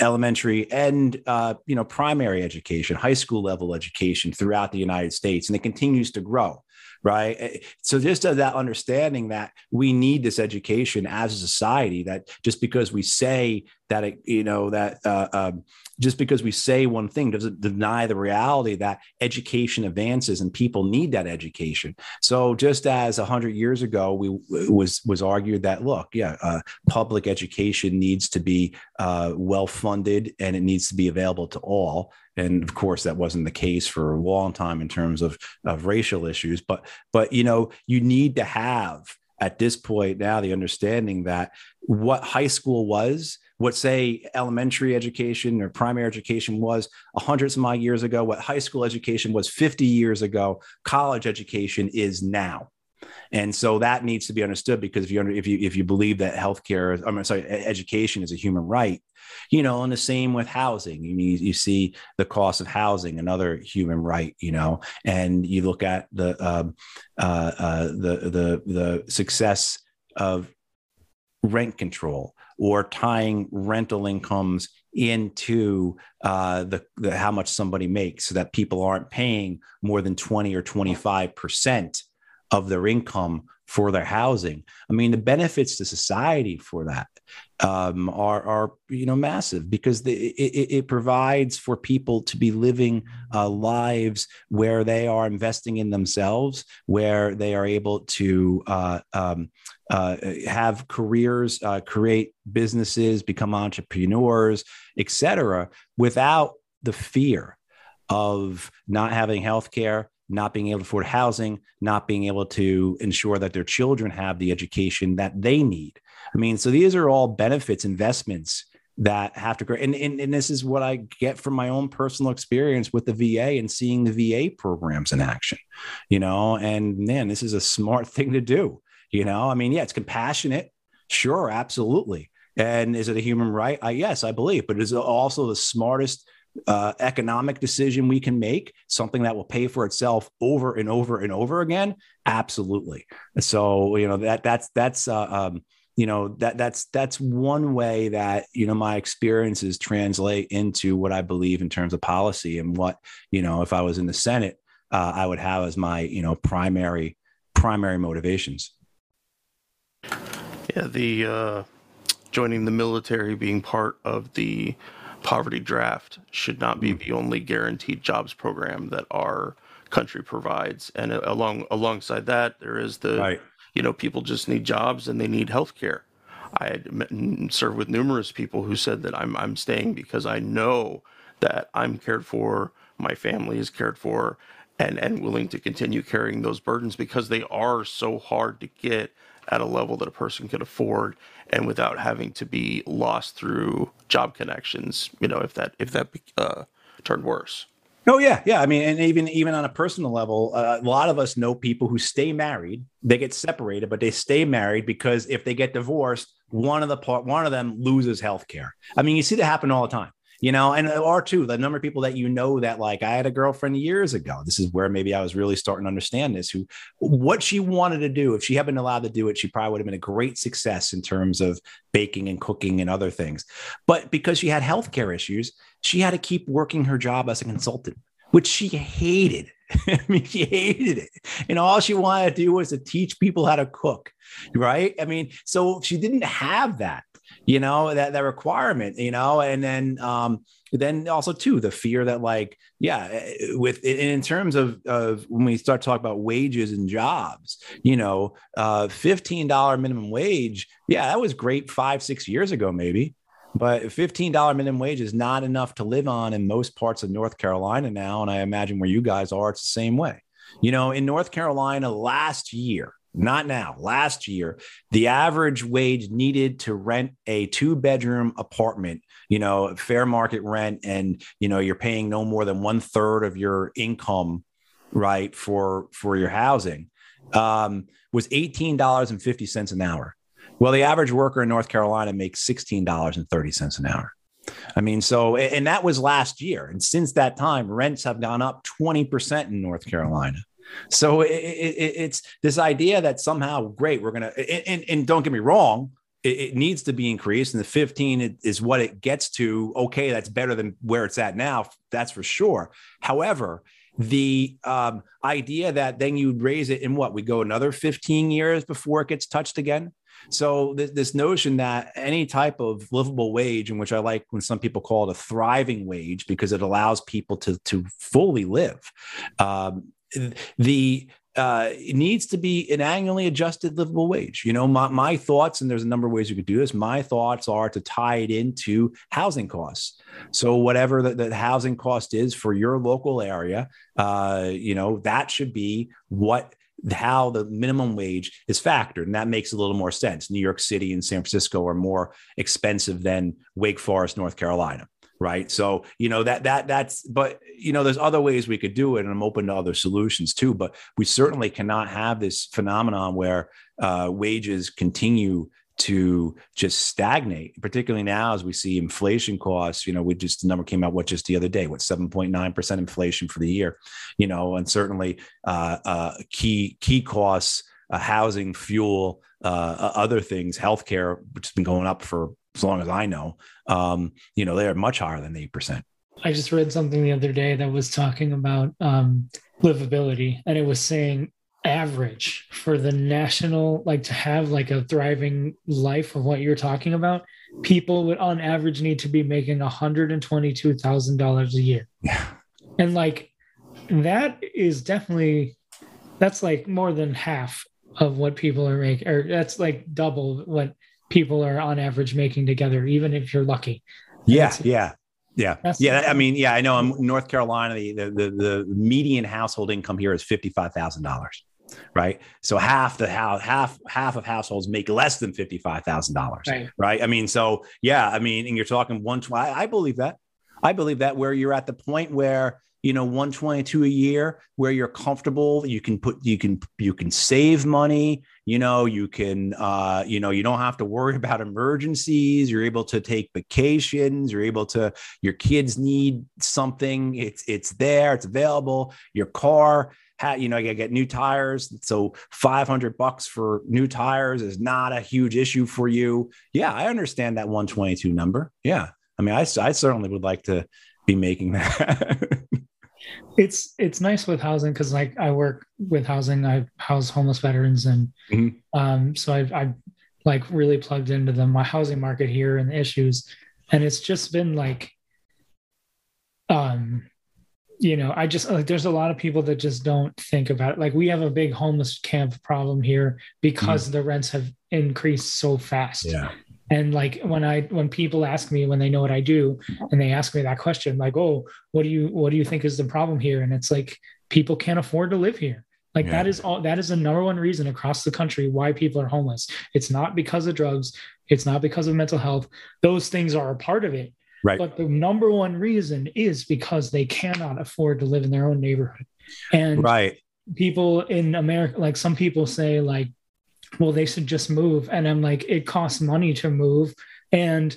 [SPEAKER 4] elementary and uh, you know primary education, high school level education throughout the United States, and it continues to grow. Right. Eh, so just of that understanding that we need this education as a society, that just because we say that you know that uh, um, just because we say one thing doesn't deny the reality that education advances and people need that education. So just as hundred years ago, we was was argued that look, yeah, uh, public education needs to be uh, well funded and it needs to be available to all. And of course, that wasn't the case for a long time in terms of of racial issues. But but you know, you need to have at this point now the understanding that what high school was what say elementary education or primary education was a hundred some odd years ago, what high school education was 50 years ago, college education is now. And so that needs to be understood because if you if you if you believe that healthcare, I'm sorry, education is a human right, you know, and the same with housing. You you see the cost of housing, another human right, you know, and you look at the um, uh, uh, the the the success of rent control or tying rental incomes into uh, the, the, how much somebody makes so that people aren't paying more than 20 or 25 percent of their income for their housing. I mean, the benefits to society for that um, are, are, you know, massive because the, it, it, provides for people to be living uh, lives where they are investing in themselves, where they are able to uh, um, uh, have careers, uh, create businesses, become entrepreneurs, etc., without the fear of not having health care not being able to afford housing, not being able to ensure that their children have the education that they need. I mean, so these are all benefits, investments that have to grow. And, and, and this is what I get from my own personal experience with the VA and seeing the VA programs in action, you know, and man, this is a smart thing to do. You know, I mean, yeah, it's compassionate. Sure, absolutely. And is it a human right? I, yes, I believe, but it is also the smartest uh, economic decision we can make, something that will pay for itself over and over and over again? Absolutely. So you know that that's that's uh, um, you know that that's that's one way that you know my experiences translate into what I believe in terms of policy and what you know if I was in the Senate, uh, I would have as my you know primary primary motivations.
[SPEAKER 1] Yeah, the uh, joining the military, being part of the poverty draft should not be mm. the only guaranteed jobs program that our country provides. And along alongside that, there is the right. you know people just need jobs and they need health care. I had served with numerous people who said that I'm I'm staying because I know that I'm cared for, my family is cared for, and and willing to continue carrying those burdens because they are so hard to get at a level that a person could afford and without having to be lost through job connections you know if that if that uh, turned worse
[SPEAKER 4] Oh yeah, yeah. I mean, and even even on a personal level, uh, a lot of us know people who stay married. They get separated, but they stay married because if they get divorced, one of the part one of them loses health care. I mean, you see that happen all the time you know, and or two, the number of people that you know that like I had a girlfriend years ago. This is where maybe I was really starting to understand this. Who, what she wanted to do, if she had been allowed to do it, she probably would have been a great success in terms of baking and cooking and other things. But because she had healthcare issues, she had to keep working her job as a consultant, which she hated. I mean, she hated it. And all she wanted to do was to teach people how to cook. Right. I mean, so she didn't have that you know that that requirement you know and then um then also too the fear that like yeah eh, with in terms of of when we start talking about wages and jobs you know uh $15 minimum wage yeah that was great five six years ago maybe but $15 minimum wage is not enough to live on in most parts of north carolina now and i imagine where you guys are it's the same way. You know in north carolina last year not now, last year, the average wage needed to rent a two bedroom apartment, you know, fair market rent, and, you know, you're paying no more than one third of your income, right, for, for your housing, um, was $18.50 an hour. Well, the average worker in North Carolina makes $16.30 an hour. I mean, so, and that was last year. And since that time, rents have gone up 20% in North Carolina. So it, it, it's this idea that somehow, great, we're going to, and, and, don't get me wrong, it, it, needs to be increased. And the 15 is what it gets to. Okay, that's better than where it's at now. That's for sure. However, the um, idea that then you'd raise it in what we go another 15 years before it gets touched again So th- this notion that any type of livable wage, in which I like when some people call it a thriving wage, because it allows people to to fully live. Um, the uh, needs to be an annually adjusted livable wage. You know, my, my thoughts, and there's a number of ways you could do this. My thoughts are to tie it into housing costs. So whatever the, the housing cost is for your local area, uh, you know, that should be what how the minimum wage is factored. And that makes a little more sense. New York City and San Francisco are more expensive than Wake Forest, North Carolina. Right. So, you know, that, that, that's, but, you know, there's other ways we could do it. And I'm open to other solutions too. But we certainly cannot have this phenomenon where uh, wages continue to just stagnate, particularly now as we see inflation costs. You know, we just the number came out what just the other day, what seven point nine percent inflation for the year. You know, and certainly uh, uh, key key costs, uh, housing, fuel, uh, other things, healthcare, which has been going up for as long as I know. Um, you know, they are much higher than eight percent.
[SPEAKER 3] I just read something the other day that was talking about um, livability, and it was saying average for the national like to have like a thriving life of what you're talking about people would on average need to be making $122000 a year
[SPEAKER 4] yeah
[SPEAKER 3] and like that is definitely that's like more than half of what people are making or that's like double what people are on average making together even if you're lucky
[SPEAKER 4] yeah yeah yeah, That's yeah. I mean, yeah. I know. I'm North Carolina. The, the the the median household income here is fifty five thousand dollars right? So half the house, half half of households make less than fifty five thousand dollars, right. right? I mean, so yeah, I mean, and you're talking one twenty. I believe that. I believe that where you're at the point where you know 122 a year where you're comfortable you can put you can you can save money you know you can uh you know you don't have to worry about emergencies you're able to take vacations you're able to your kids need something it's it's there it's available your car you know, gotta get new tires. So 500 bucks for new tires is not a huge issue for you. Yeah, I understand that 122 number. Yeah. I mean, I, I certainly would like to be making that.
[SPEAKER 3] It's it's nice with housing because like I work with housing. I house homeless veterans, and mm-hmm. um, so I've I've like really plugged into the my housing market here and the issues, and it's just been like, um, you know, I just like there's a lot of people that just don't think about it. Like we have a big homeless camp problem here because mm. the rents have increased so fast.
[SPEAKER 4] Yeah.
[SPEAKER 3] And like when I when people ask me when they know what I do and they ask me that question, like, oh, what do you what do you think is the problem here? And it's like people can't afford to live here. Like yeah. that is all that is the number one reason across the country why people are homeless. It's not because of drugs, it's not because of mental health. Those things are a part of it.
[SPEAKER 4] Right.
[SPEAKER 3] But the number one reason is because they cannot afford to live in their own neighborhood. And
[SPEAKER 4] right.
[SPEAKER 3] people in America, like some people say, like, well, they should just move. And I'm like, it costs money to move. And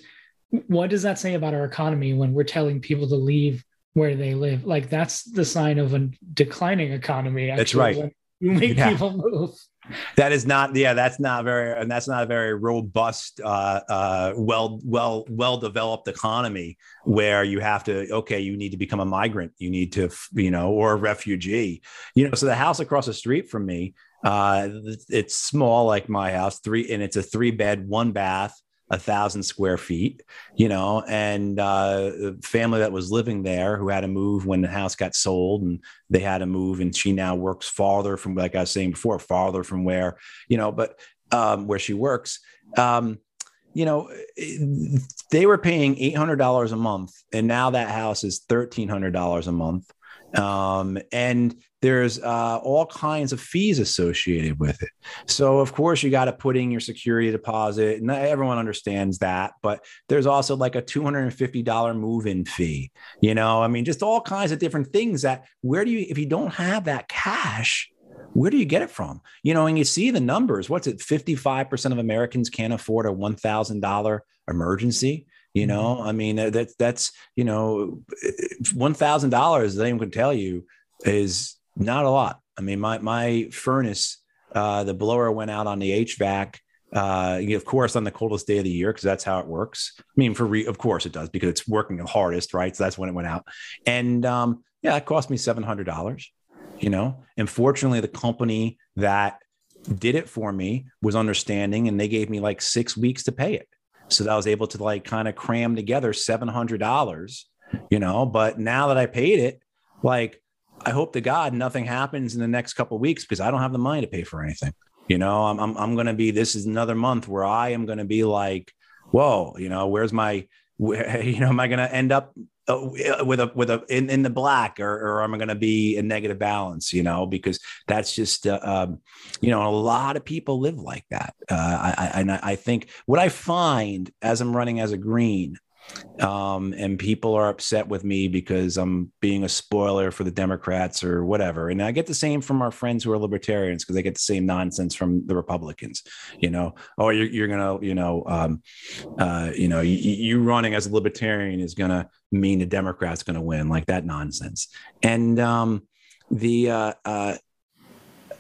[SPEAKER 3] what does that say about our economy when we're telling people to leave where they live? Like that's the sign of a declining economy.
[SPEAKER 4] Actually, That's right.
[SPEAKER 3] You make yeah. people move
[SPEAKER 4] that is not yeah that's not very and that's not a very robust uh, uh, well well well developed economy where you have to okay you need to become a migrant you need to you know or a refugee you know so the house across the street from me uh, it's small like my house three and it's a three bed one bath a thousand square feet, you know, and uh, family that was living there who had to move when the house got sold and they had to move. And she now works farther from, like I was saying before, farther from where, you know, but um, where she works. Um, you know, they were paying $800 a month, and now that house is $1,300 a month. Um, and there's uh, all kinds of fees associated with it. So, of course, you got to put in your security deposit, and everyone understands that. But there's also like a $250 move in fee. You know, I mean, just all kinds of different things that where do you, if you don't have that cash, where do you get it from? You know, and you see the numbers. What's it? 55% of Americans can't afford a $1,000 emergency. You know, mm-hmm. I mean, that's, that's, you know, $1,000, as anyone can tell you is not a lot. I mean, my my furnace, uh, the blower went out on the HVAC. Uh, of course, on the coldest day of the year, because that's how it works. I mean, for re- of course it does because it's working the hardest, right? So that's when it went out. And um, yeah, it cost me seven hundred dollars. You know, and fortunately, the company that did it for me, was understanding, and they gave me like six weeks to pay it. So that I was able to like kind of cram together $700, you know. But now that I paid it, like, I hope to God nothing happens in the next couple weeks because I don't have the money to pay for anything. You know, I'm, I'm, I'm going to be, this is another month where I am going to be like, whoa, you know, where's my, where, you know, am I going to end up with a with a in, in the black or, or am i going to be in negative balance you know because that's just uh, um, you know a lot of people live like that. Uh, I, I, and I think what i find as i'm running as a green um, and people are upset with me because I'm being a spoiler for the Democrats or whatever. And I get the same from our friends who are libertarians because they get the same nonsense from the Republicans. You know, oh, you're, you're gonna, you know, um, uh, you know, you, you running as a libertarian is gonna mean the Democrats gonna win, like that nonsense. And um, the uh, uh,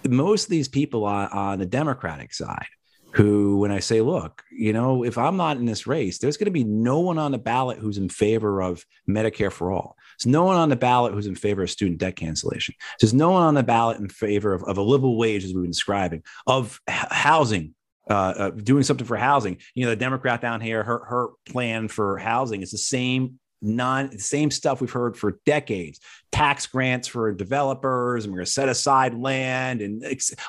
[SPEAKER 4] most of these people on, on the Democratic side who, when I say, look, you know, if I'm not in this race, there's going to be no one on the ballot who's in favor of Medicare for all. There's no one on the ballot who's in favor of student debt cancellation. There's no one on the ballot in favor of, of a livable wage, as we've been describing, of h- housing uh, uh, doing something for housing. You know, the Democrat down here, her her plan for housing is the same non same stuff we've heard for decades. Tax grants for developers and we're going to set aside land and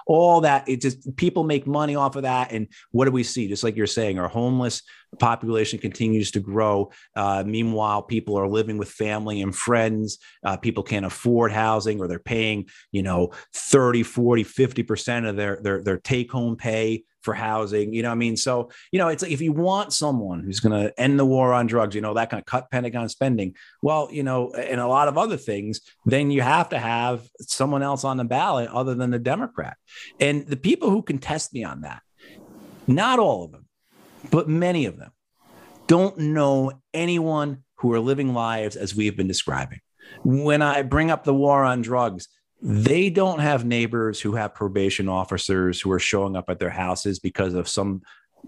[SPEAKER 4] all that it just people make money off of that and what do we see? Just like you're saying our homeless population continues to grow. Uh, meanwhile people are living with family and friends. Uh, people can't afford housing or they're paying you know 30 40 50% of their their, their take home pay for housing. You know, I mean, so you know, it's like if you want someone who's going to end the war on drugs, you know, that kind of cut Pentagon spending. Well, you know, and a lot of other things, then you have to have someone else on the ballot other than the Democrat. And the people who contest me on that, not all of them, but many of them, don't know anyone who are living lives as we've been describing. When I bring up the war on drugs, they don't have neighbors who have probation officers who are showing up at their houses because of some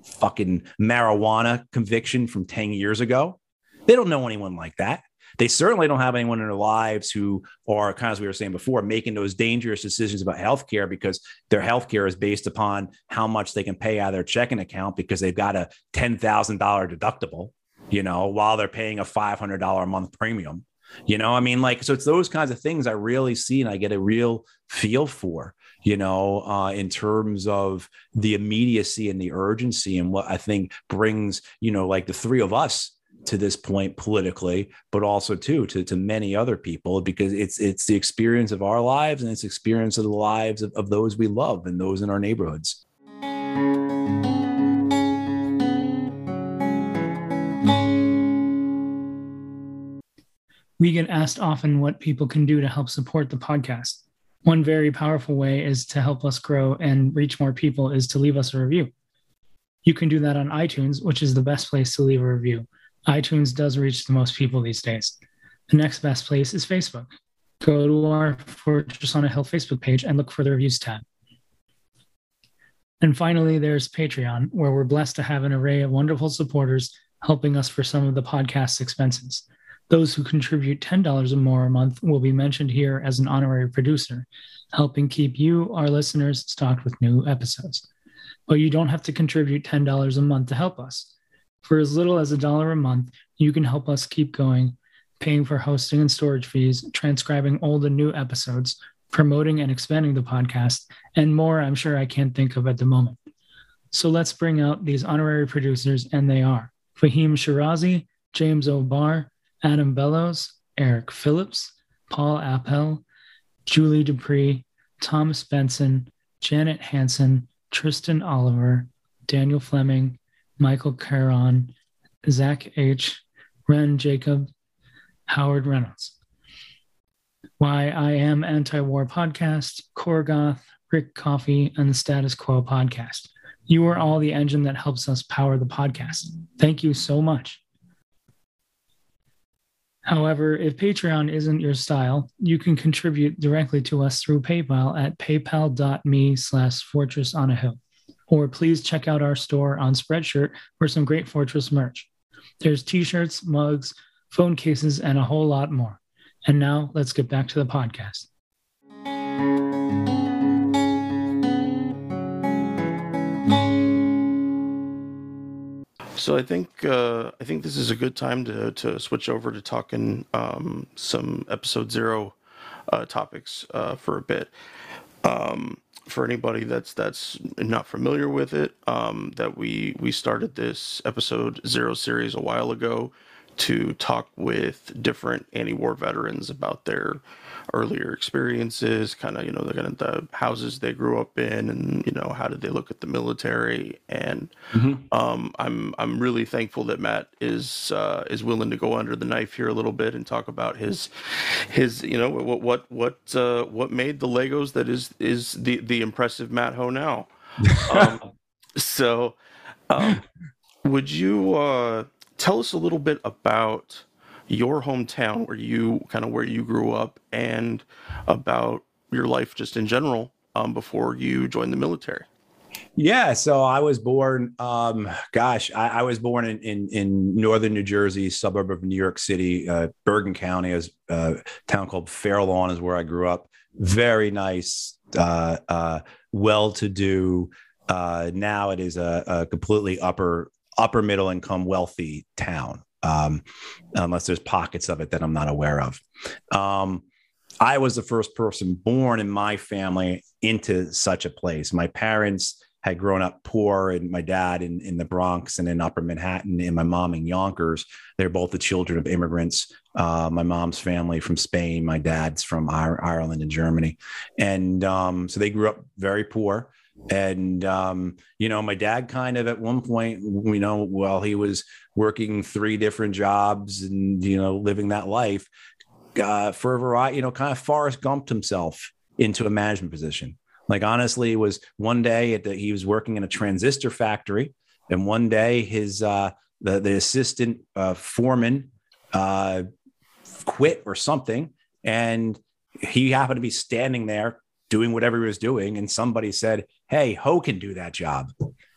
[SPEAKER 4] fucking marijuana conviction from 10 years ago. They don't know anyone like that. They certainly don't have anyone in their lives who are, kind of as we were saying before, making those dangerous decisions about healthcare because their healthcare is based upon how much they can pay out of their checking account because they've got a $10,000 deductible, you know, while they're paying a $500 a month premium. You know, I mean, like, so it's those kinds of things I really see and I get a real feel for, you know, uh, in terms of the immediacy and the urgency and what I think brings, you know, like the three of us to this point politically, but also too to, to many other people because it's it's the experience of our lives and it's experience of the lives of, of those we love and those in our neighborhoods.
[SPEAKER 3] We get asked often what people can do to help support the podcast. One very powerful way is to help us grow and reach more people is to leave us a review. You can do that on iTunes, which is the best place to leave a review. iTunes does reach the most people these days. The next best place is Facebook. Go to our Fortress on a Hill Facebook page and look for the reviews tab. And finally, there's Patreon, where we're blessed to have an array of wonderful supporters helping us for some of the podcast's expenses. Those who contribute $10 or more a month will be mentioned here as an honorary producer, helping keep you, our listeners, stocked with new episodes. But you don't have to contribute $10 a month to help us. For as little as a dollar a month, you can help us keep going, paying for hosting and storage fees, transcribing old and new episodes, promoting and expanding the podcast, and more I'm sure I can't think of at the moment. So let's bring out these honorary producers, and they are Fahim Shirazi, James O'Barr, Adam Bellows, Eric Phillips, Paul Appel, Julie Dupree, Thomas Benson, Janet Hanson, Tristan Oliver, Daniel Fleming, Michael Caron, Zach H., Ren Jacob, Howard Reynolds. Why I Am Anti War Podcast, Korgoth, Rick Coffee, and the Status Quo Podcast. You are all the engine that helps us power the podcast. Thank you so much. However, if Patreon isn't your style, you can contribute directly to us through PayPal at paypal.me slash fortress on a hill. Or please check out our store on Spreadshirt for some great Fortress merch. There's t-shirts, mugs, phone cases, and a whole lot more. And now let's get back to the podcast.
[SPEAKER 1] So I think uh, I think this is a good time to to switch over to talking um, some episode zero uh, topics uh, for a bit. Um, for anybody that's that's not familiar with it, um, that we we started this episode zero series a while ago to talk with different anti-war veterans about their earlier experiences, kind of you know the kind of the houses they grew up in, and you know how did they look at the military. And mm-hmm. um, I'm I'm really thankful that Matt is uh, is willing to go under the knife here a little bit and talk about his his you know what what what uh, what made the Legos that is is the the impressive Matt Hoh now. Um, so, um, would you uh, tell us a little bit about? Your hometown where you kind of where you grew up and about your life just in general um, before you joined the military.
[SPEAKER 4] Yeah, so I was born. Um, gosh, I, I was born in, in, in northern New Jersey, suburb of New York City, uh, Bergen County, is a uh, town called Fair Lawn, is where I grew up. Very nice, uh, uh, well-to-do. Uh, now it is a, a completely upper upper middle income, wealthy town um, unless there's pockets of it that I'm not aware of. Um, I was the first person born in my family into such a place. My parents had grown up poor, and my dad in, in the Bronx and in Upper Manhattan, and my mom in Yonkers. They're both the children of immigrants. Uh, my mom's family from Spain, my dad's from Ireland and Germany, and um, so they grew up very poor. And um, you know, my dad kind of at one point, you know, while he was working three different jobs and you know living that life uh, for a variety, you know, kind of Forrest Gumped himself into a management position. Like honestly, it was one day the, he was working in a transistor factory, and one day his uh, the the assistant uh, foreman uh, quit or something, and he happened to be standing there doing whatever he was doing, and somebody said, "Hey, Hoh can do that job."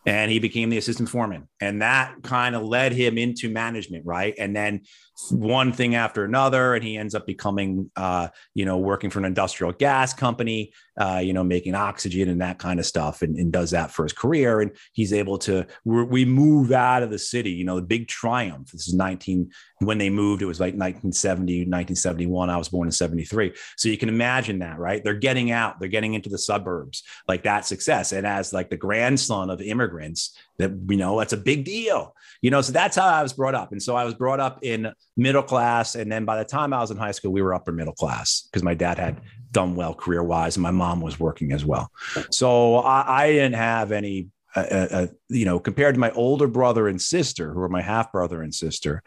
[SPEAKER 4] and he became the assistant foreman and that kind of led him into management right and then one thing after another and he ends up becoming uh, you know working for an industrial gas company uh, you know making oxygen and that kind of stuff and, and, does that for his career. And he's able to we move out of the city you know the big triumph. This is 19 when they moved it was like 1970 1971 i was born in 73 so you can imagine that right? They're getting out. They're getting into the suburbs. Like that success. And as like the grandson of immigrants that you know that's a big deal. You know so that's how i was brought up. And so i was brought up in middle class. And then by the time i was in high school we were upper middle class because my dad had done well career wise and my mom was working as well. So i, I didn't have any uh, uh, uh, you know, compared to my older brother and sister, who are my half brother and sister,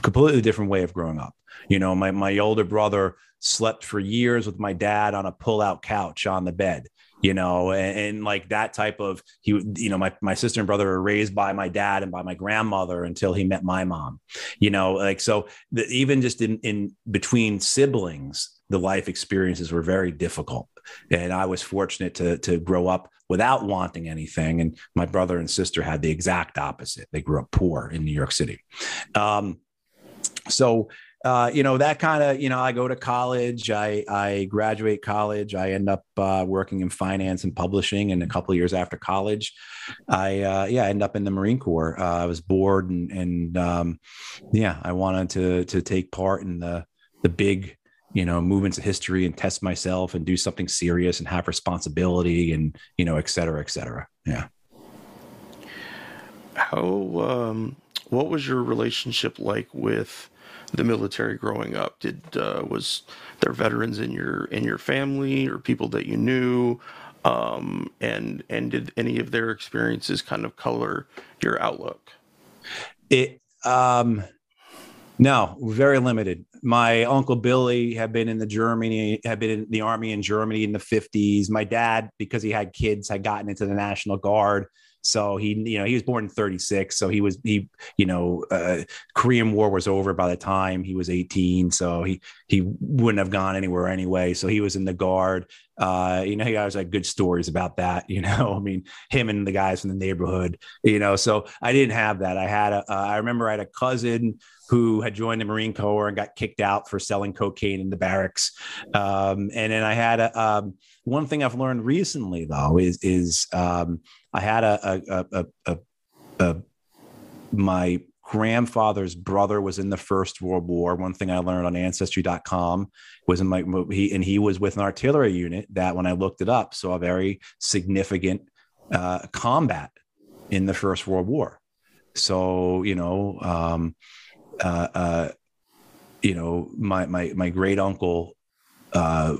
[SPEAKER 4] completely different way of growing up. You know, my my older brother slept for years with my dad on a pull out couch on the bed you know, and, and, like that type of he, you know, my my sister and brother were raised by my dad and by my grandmother until he met my mom, you know, like so the, even just in in between siblings, the life experiences were very difficult, and I was fortunate to to grow up without wanting anything, and my brother and sister had the exact opposite. They grew up poor in New York City, um, so uh, you know that kind of you know i go to college i i graduate college i end up uh, working in finance and publishing and a couple years after college i uh, yeah I end up in the marine corps. Uh, i was bored and and um, yeah i wanted to to take part in the the big you know movements of history and test myself and do something serious and have responsibility and you know et cetera et cetera. Yeah.
[SPEAKER 1] How um what was your relationship like with the military growing up? Did uh, was there veterans in your in your family or people that you knew? Um, and and did any of their experiences kind of color your outlook?
[SPEAKER 4] It um, no, very limited. My uncle Billy had been in the Germany, had been in the army in Germany in the 50s. My dad, because he had kids, had gotten into the National Guard. So he, you know, he was born in 36. So he was, he, you know, uh, Korean War was over by the time he was 18. So he, he wouldn't have gone anywhere anyway. So he was in the guard. Uh, you know, he always had good stories about that. You know, I mean, him and the guys from the neighborhood, you know, so I didn't have that. I had a, uh, I remember I had a cousin who had joined the Marine Corps and got kicked out for selling cocaine in the barracks. Um, and then I had a, um, one thing I've learned recently though is, is, um, I had a, a, a, a, a my grandfather's brother was in the First World War. One thing I learned on Ancestry.com was in my he and he was with an artillery unit that, when I looked it up, saw a very significant uh, combat in the First World War. So you know, um, uh, uh, you know, my my my great uncle uh,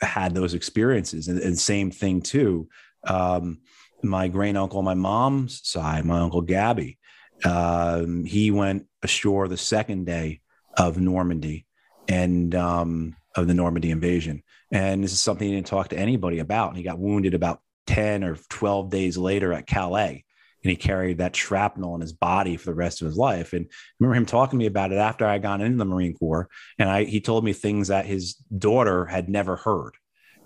[SPEAKER 4] had those experiences, and, and same thing too. Um, my great uncle my mom's side, my uncle Gabby, um, he went ashore the second day of Normandy and um, of the Normandy invasion. And this is something he didn't talk to anybody about. And he got wounded about 10 or 12 days later at Calais. And he carried that shrapnel in his body for the rest of his life. And I remember him talking to me about it after I got into the Marine Corps. And I, he told me things that his daughter had never heard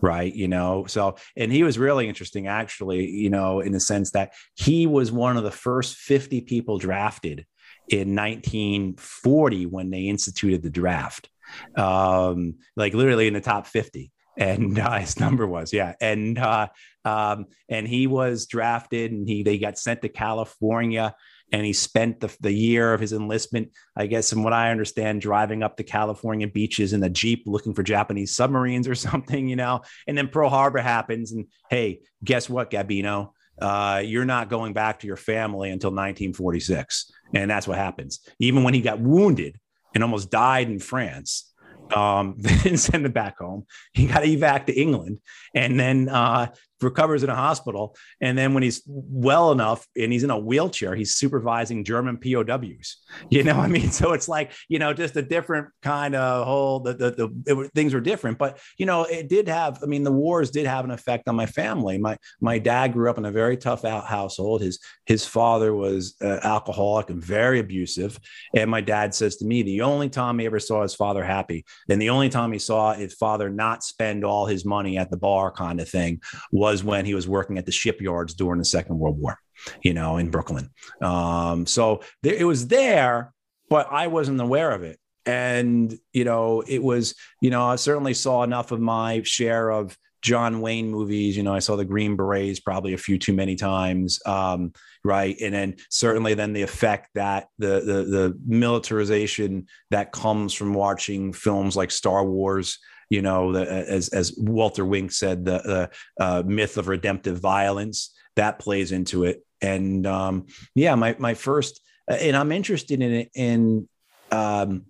[SPEAKER 4] right you know so and he was really interesting actually you know in the sense that he was one of the first 50 people drafted in 1940 when they instituted the draft um like literally in the top 50 and uh, his number was yeah and uh um and he was drafted and he they got sent to california and he spent the, the year of his enlistment, I guess, from what I understand, driving up the California beaches in a Jeep looking for Japanese submarines or something, you know. And then Pearl Harbor happens, and hey, guess what, Gabino? Uh, you're not going back to your family until 1946. And that's what happens. Even when he got wounded and almost died in France, um, didn't send him back home. He got evac to England and then uh, recovers in a hospital. And then when he's well enough and he's in a wheelchair, he's supervising German POWs. You know, I mean, so it's like, you know, just a different kind of whole, the, the, the it, things were different, but, you know, it did have, I mean, the wars did have an effect on my family. My, my dad grew up in a very tough household. His, his father was uh, alcoholic and very abusive. And my dad says to me, the only time he ever saw his father happy, and the only time he saw his father not spend all his money at the bar kind of thing was was when he was working at the shipyards during the Second World War, you know, in Brooklyn. Um, so there, it was there, but I wasn't aware of it. And, you know, it was, you know, I certainly saw enough of my share of John Wayne movies. You know, I saw the Green Berets probably a few too many times, um, right? And then certainly then the effect that the, the the militarization that comes from watching films like Star Wars, you know, the, as as Walter Wink said, the, the uh, myth of redemptive violence that plays into it. And um, yeah, my my first, and I'm interested in in um,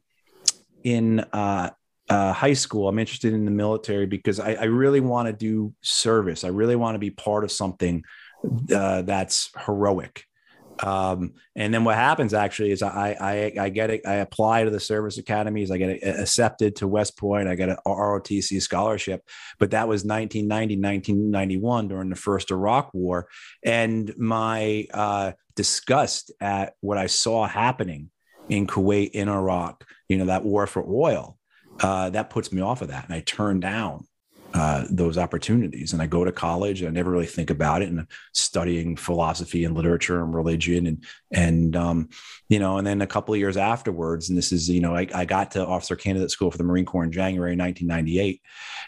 [SPEAKER 4] in uh, uh, high school. I'm interested in the military because I, I really want to do service. I really want to be part of something uh, that's heroic. Um, and then what happens actually is I, I, I get it. I apply to the service academies. I get accepted to West Point. I get an ROTC scholarship, but that was 1990, 1991 during the first Iraq war. And my uh, disgust at what I saw happening in Kuwait, in Iraq, you know, that war for oil, uh, that puts me off of that. And I turn down uh, those opportunities. And I go to college. And I never really think about it, and studying philosophy and literature and religion, and and um, you know, and then a couple of years afterwards, and this is you know, I, I got to officer candidate school for the Marine Corps in January 1998.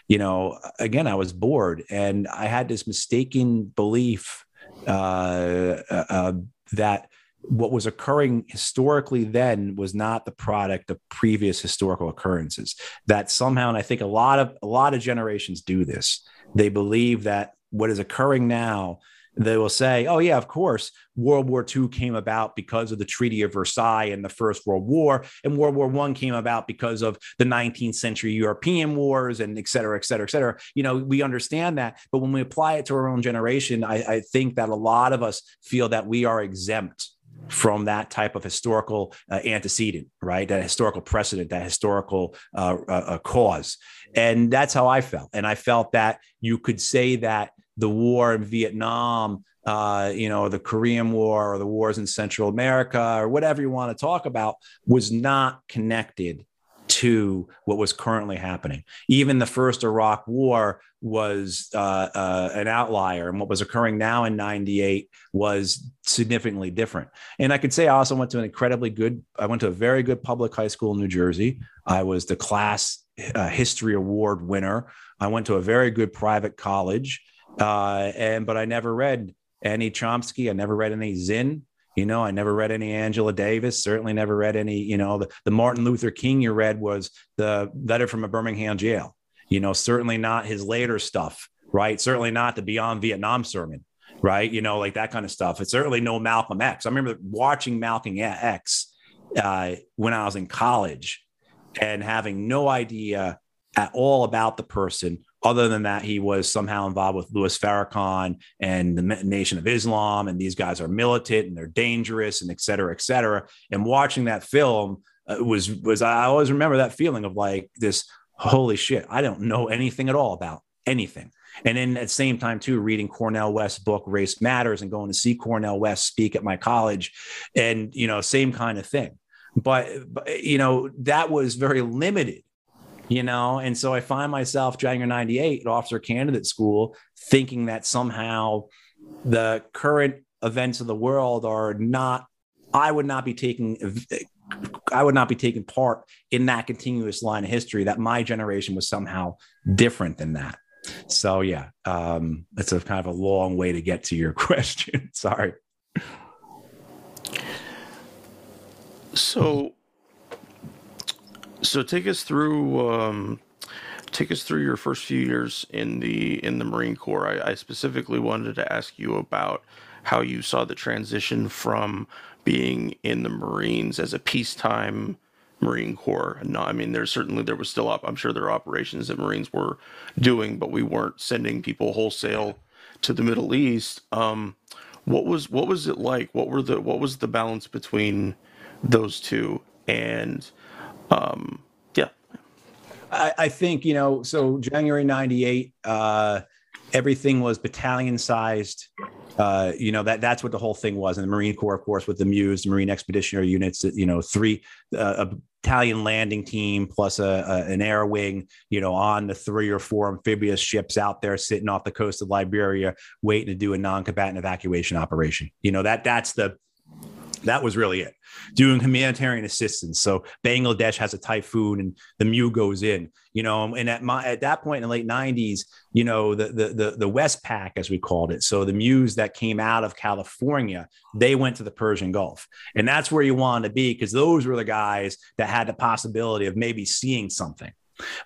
[SPEAKER 4] You know, again, I was bored, and I had this mistaken belief uh, uh, uh that what was occurring historically then was not the product of previous historical occurrences that somehow and i think a lot of a lot of generations do this. They believe that what is occurring now they will say oh yeah of course world war ii came about because of the treaty of versailles and the first world war and world war one came about because of the 19th century european wars and et cetera et cetera et cetera. You know we understand that but when we apply it to our own generation i, I think that a lot of us feel that we are exempt from that type of historical uh, antecedent, right? That historical precedent, that historical uh, uh, uh, cause. And that's how I felt. And I felt that you could say that the war in Vietnam, uh, you know, the Korean War or the wars in Central America or whatever you want to talk about was not connected to what was currently happening. Even the first Iraq War was uh, uh, an outlier, and what was occurring now in '98 was significantly different. And I could say I also went to an incredibly good. I went to a very good public high school in New Jersey. I was the class uh, history award winner. I went to a very good private college, uh, and but I never read any Chomsky. I never read any Zinn You know, I never read any Angela Davis, certainly never read any, you know, the, the Martin Luther King you read was the letter from a Birmingham jail. You know, certainly not his later stuff, right? Certainly not the Beyond Vietnam sermon, right? You know, like that kind of stuff. It's certainly no Malcolm X. I remember watching Malcolm X uh, when I was in college and having no idea at all about the person other than that he was somehow involved with Louis Farrakhan and the Nation of Islam, and these guys are militant and they're dangerous and et cetera, et cetera. And watching that film uh, was was I always remember that feeling of like this holy shit, I don't know anything at all about anything. And then at the same time, too, reading Cornel West's book, Race Matters, and going to see Cornel West speak at my college. And, you know, same kind of thing. But, but you know, that was very limited you know? And so i find myself january 98 at officer candidate school thinking that somehow the current events of the world are not i would not be taking i would not be taking part in that continuous line of history that my generation was somehow different than that. So yeah um it's a kind of a long way to get to your question. Sorry.
[SPEAKER 1] So so take us through um, take us through your first few years in the in the Marine Corps. I, I specifically wanted to ask you about how you saw the transition from being in the Marines as a peacetime Marine Corps. No, I mean there's certainly there was still up. I'm sure there are operations that Marines were doing, but we weren't sending people wholesale to the Middle East. Um, what was what was it like? What were the what was the balance between those two? And um, yeah.
[SPEAKER 4] I, I, think, you know, so January 98, uh, everything was battalion sized. Uh, you know, that that's what the whole thing was. And the Marine Corps, of course, with the MEUs, the Marine Expeditionary Units, you know, three, uh, a battalion landing team plus a, a, an air wing, you know, on the three or four amphibious ships out there sitting off the coast of Liberia, waiting to do a non-combatant evacuation operation. You know, that that's the that was really it. Doing humanitarian assistance. So Bangladesh has a typhoon and the MEU goes in, you know, and at my at that point in the late 90s, you know, the the the, the Westpac, as we called it. So the MEUs that came out of California, they went to the Persian Gulf. And that's where you wanted to be because those were the guys that had the possibility of maybe seeing something.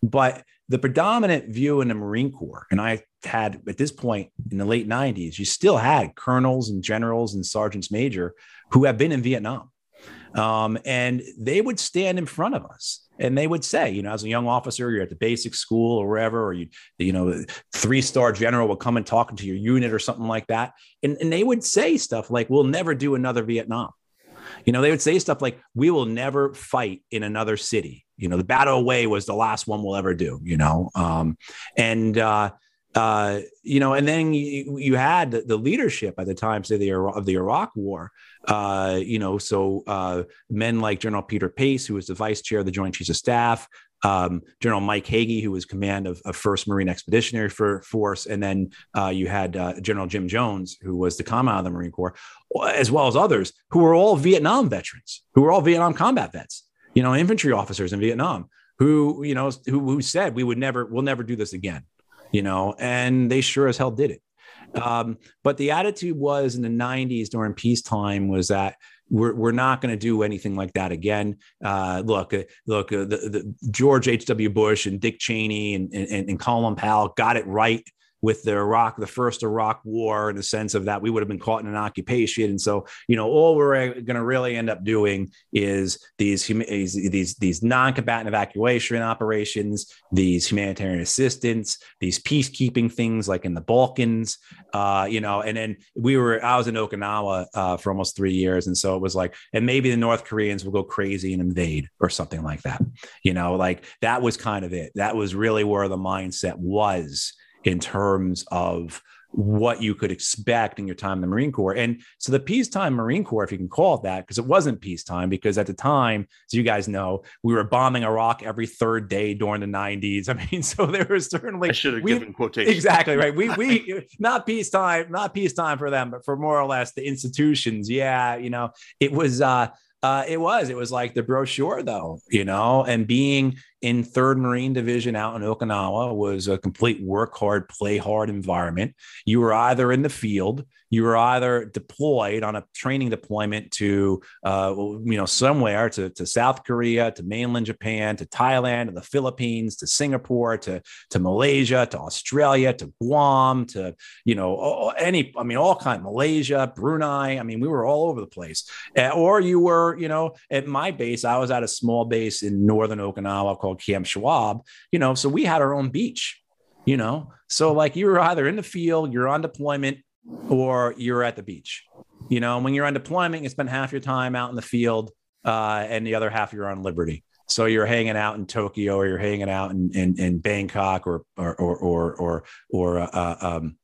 [SPEAKER 4] But the predominant view in the Marine Corps, and I had at this point in the late 90s, you still had colonels and generals and sergeants major who have been in Vietnam. Um, and they would stand in front of us and they would say, you know, as a young officer, you're at the basic school or wherever, or you, you know, three star general will come and talk to your unit or something like that. And, and they would say stuff like, we'll never do another Vietnam. You know, they would say stuff like, we will never fight in another city. You know, the battle of Hue was the last one we'll ever do, you know. Um, and, uh, uh, you know, and then you, you had the, the, leadership at the time, say the of the Iraq War. Uh, you know, so uh, men like General Peter Pace, who was the vice chair of the Joint Chiefs of Staff, um, General Mike Hagee, who was command of, of First Marine Expeditionary for, Force, and then uh, you had uh, General Jim Jones, who was the commandant of the Marine Corps, as well as others who were all Vietnam veterans, who were all Vietnam combat vets. You know, infantry officers in Vietnam who you know who, who said we would never, we'll never do this again you know, and they sure as hell did it. Um, but the attitude was in the 90s during peacetime was that we're, we're not going to do anything like that again. Uh, look, uh, look, uh, the, the George H.W. Bush and Dick Cheney and, and, and Colin Powell got it right with the Iraq, the first Iraq war, in the sense of that we would have been caught in an occupation. And so, you know, all we're going to really end up doing is these these these non-combatant evacuation operations, these humanitarian assistance, these peacekeeping things like in the Balkans, uh, you know. And then we were, I was in Okinawa uh, for almost three years, and so it was like, and maybe the North Koreans will go crazy and invade or something like that, you know, like that was kind of it. That was really where the mindset was in terms of what you could expect in your time in the Marine Corps. And so the peacetime Marine Corps, if you can call it that, because it wasn't peacetime, because at the time, as you guys know, we were bombing Iraq every third day during the 90s. I mean, so there was certainly
[SPEAKER 1] I should have we, given quotations.
[SPEAKER 4] Exactly right. We we not peacetime, not peacetime for them, but for more or less the institutions. Yeah, you know, it was uh uh, it was. It was like the brochure, though, you know, and being in Third Marine Division out in Okinawa was a complete work hard, play hard environment. You were either in the field, you were either deployed on a training deployment to, uh, you know, somewhere to, to South Korea, to mainland Japan, to Thailand, to the Philippines, to Singapore, to, to Malaysia, to Australia, to Guam, to, you know, any, I mean, all kind, Malaysia, Brunei. I mean, we were all over the place. Or you were, you know, at my base, I was at a small base in northern Okinawa called Camp Schwab, you know, so we had our own beach, you know, so like you were either in the field, you're on deployment, or you're at the beach. You know, when you're on deployment, you spend half your time out in the field, uh, and the other half you're on liberty. So you're hanging out in Tokyo, or you're hanging out in in, in Bangkok, or or or or or, or uh, um,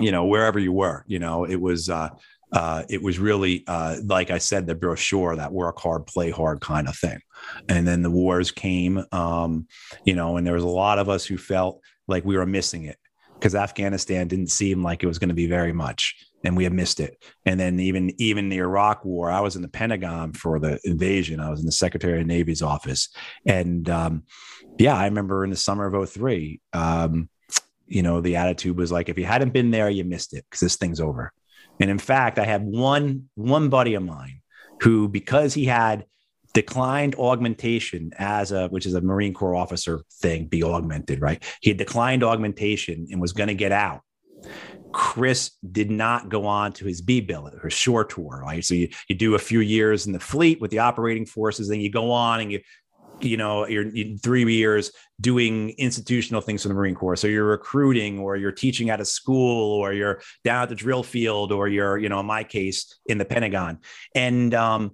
[SPEAKER 4] you know wherever you were. You know, it was. Uh, uh, it was really, uh, like I said, the brochure, that work hard, play hard kind of thing. And then the wars came, um, you know, and there was a lot of us who felt like we were missing it because Afghanistan didn't seem like it was going to be very much, and we had missed it. And then even even the Iraq War, I was in the Pentagon for the invasion. I was in the Secretary of Navy's office, and um, yeah, I remember in the summer of 03, um, you know, the attitude was like, if you hadn't been there, you missed it because this thing's over. And in fact, I had one one buddy of mine who, because he had declined augmentation as a which is a marine corps officer thing be augmented right? He had declined augmentation and was going to get out. Chris did not go on to his b billet or shore tour right? So you, you do a few years in the fleet with the operating forces then you go on and you you know you're three years doing institutional things for the marine corps so you're recruiting or you're teaching at a school or you're down at the drill field or you're you know in my case in the pentagon and um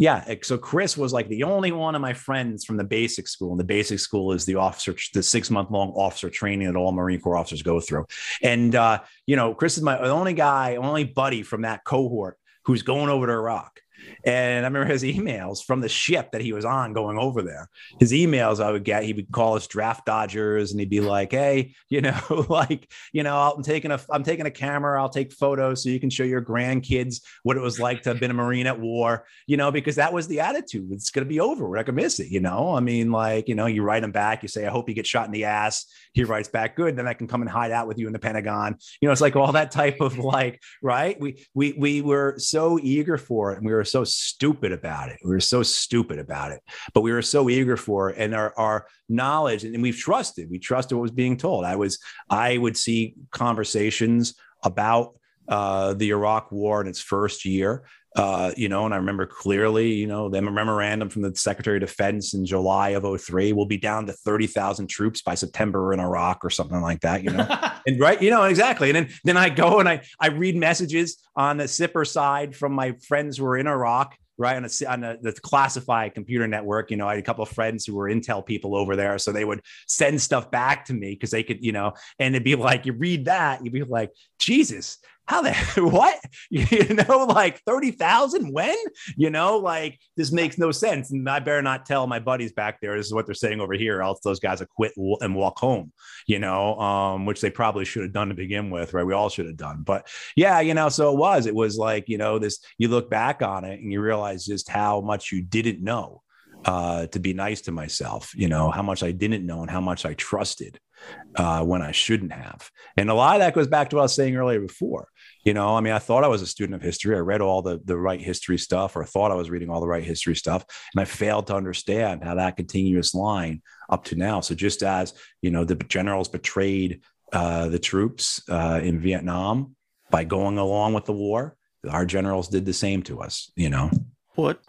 [SPEAKER 4] yeah. So Chris was like the only one of my friends from the basic school. And the basic school is the officer, the six month long officer training that all Marine Corps officers go through. And, uh, you know, Chris is my only guy, only buddy from that cohort who's going over to Iraq. And I remember his emails from the ship that he was on going over there. His emails I would get, he would call us draft dodgers and he'd be like, Hey, you know, like, you know, I'm taking a I'm taking a camera, I'll take photos so you can show your grandkids what it was like to have been a Marine at war, you know, because that was the attitude. It's gonna be over. We're not gonna miss it, you know. I mean, like, you know, you write him back, you say, I hope you get shot in the ass. He writes back, good, then I can come and hide out with you in the Pentagon. You know, it's like all that type of like, right? We we we were so eager for it and we were so stupid about it. We were so stupid about it, but we were so eager for it. And our, our knowledge, and we've trusted, we trusted what was being told. I was, I would see conversations about uh, the Iraq war in its first year. Uh, you know, and I remember clearly, you know, the memorandum from the Secretary of Defense in July of 03 will be down to 30,000 troops by September in Iraq or something like that, you know. and right, you know, exactly. And then then I go and I I read messages on the SIPR side from my friends who were in Iraq right on, a, on a, the classified computer network. You know, I had a couple of friends who were Intel people over there, so they would send stuff back to me because they could, you know, and it'd be like you read that, you'd be like, Jesus, how the what? You know like 30,000 when? You know like this makes no sense. And I better not tell my buddies back there. This is what they're saying over here else those guys will quit and walk home you know um, which they probably should have done to begin with right? We all should have done. But yeah you know so it was. It was like you know this you look back on it and you realize just how much you didn't know uh, to be nice to myself, you know, how much I didn't know and how much I trusted uh, when I shouldn't have. And a lot of that goes back to what I was saying earlier before. You know, I mean, I thought I was a student of history. I read all the, the right history stuff, or thought I was reading all the right history stuff. And I failed to understand how that continuous line up to now. So just as, you know, the generals betrayed uh, the troops uh, in Vietnam by going along with the war, our generals did the same to us, you know.
[SPEAKER 1] What?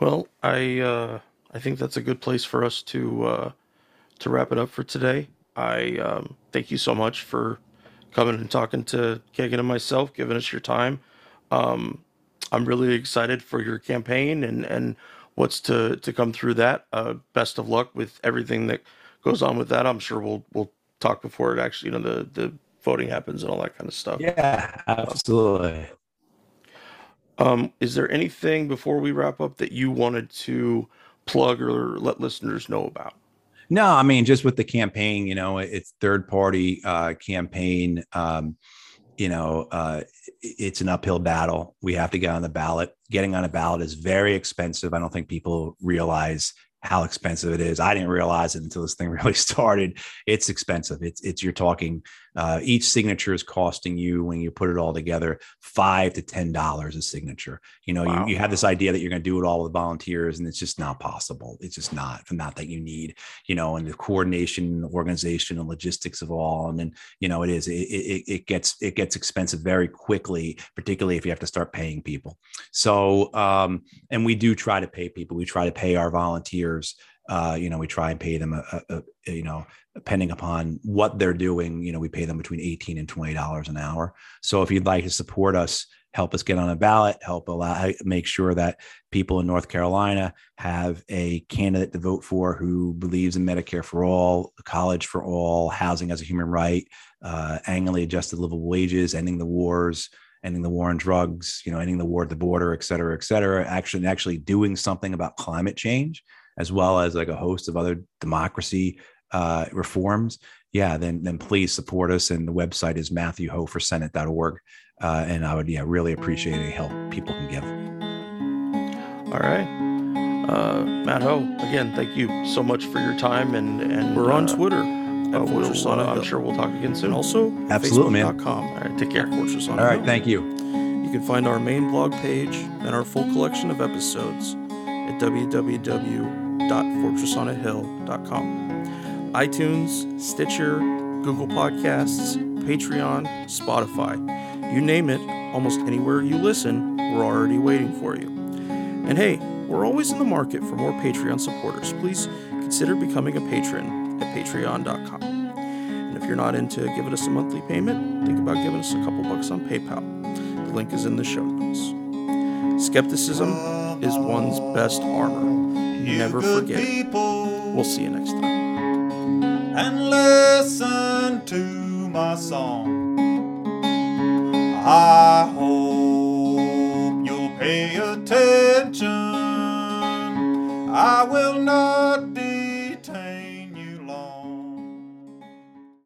[SPEAKER 1] Well, I uh, I think that's a good place for us to uh, to wrap it up for today. I um, thank you so much for coming and talking to Kagan and myself, giving us your time. Um, I'm really excited for your campaign and, and what's to, to come through that. Uh, best of luck with everything that goes on with that. I'm sure we'll we'll talk before it actually, you know, the the voting happens and all that kind of stuff.
[SPEAKER 4] Yeah, absolutely.
[SPEAKER 1] Um, is there anything before we wrap up that you wanted to plug or let listeners know about?
[SPEAKER 4] No, I mean, just with the campaign, you know, it's third party uh, campaign. Um, you know, uh, it's an uphill battle. We have to get on the ballot. Getting on a ballot is very expensive. I don't think people realize how expensive it is. I didn't realize it until this thing really started. It's expensive. It's it's you're talking uh, each signature is costing you when you put it all together five to ten dollars a signature. You know, wow. you, you have this idea that you're going to do it all with volunteers, and it's just not possible. It's just not not that you need you know, and the coordination, organization, and logistics of all. And then you know, it is it, it, it gets it gets expensive very quickly, particularly if you have to start paying people. So, um, and we do try to pay people. We try to pay our volunteers. Uh, you know, we try and pay them a, a, a, you know, depending upon what they're doing, you know, we pay them between 18 and $20 an hour. So if you'd like to support us, help us get on a ballot, help allow, make sure that people in North Carolina have a candidate to vote for who believes in Medicare for all, college for all, housing as a human right, uh, annually adjusted livable wages, ending the wars, ending the war on drugs, you know, ending the war at the border, et cetera, et cetera, actually, actually doing something about climate change, as well as like a host of other democracy uh, reforms, yeah, then then please support us. And the website is matthewhohforsenate.org. Uh, and I would yeah really appreciate any help people can give.
[SPEAKER 1] All right. Uh, Matt Hoh, again, thank you so much for your time. And, and
[SPEAKER 5] we're on
[SPEAKER 1] uh,
[SPEAKER 5] Twitter.
[SPEAKER 1] Uh, we'll, uh, I'm sure we'll talk again soon.
[SPEAKER 5] And also,
[SPEAKER 4] absolutely,
[SPEAKER 5] Facebook.com.
[SPEAKER 1] All right, take care.
[SPEAKER 5] Fortress on
[SPEAKER 4] All right, thank you.
[SPEAKER 5] You can find our main blog page and our full collection of episodes at www.fortressonahill.com iTunes, Stitcher, Google Podcasts, Patreon, Spotify. You name it, almost anywhere you listen, we're already waiting for you. And hey, we're always in the market for more Patreon supporters. Please consider becoming a patron at patreon.com. And if you're not into giving us a monthly payment, think about giving us a couple bucks on PayPal. The link is in the show notes. Skepticism is one's best armor. Never forget it. We'll see you next time
[SPEAKER 6] and listen to my song. I hope you'll pay attention. I will not.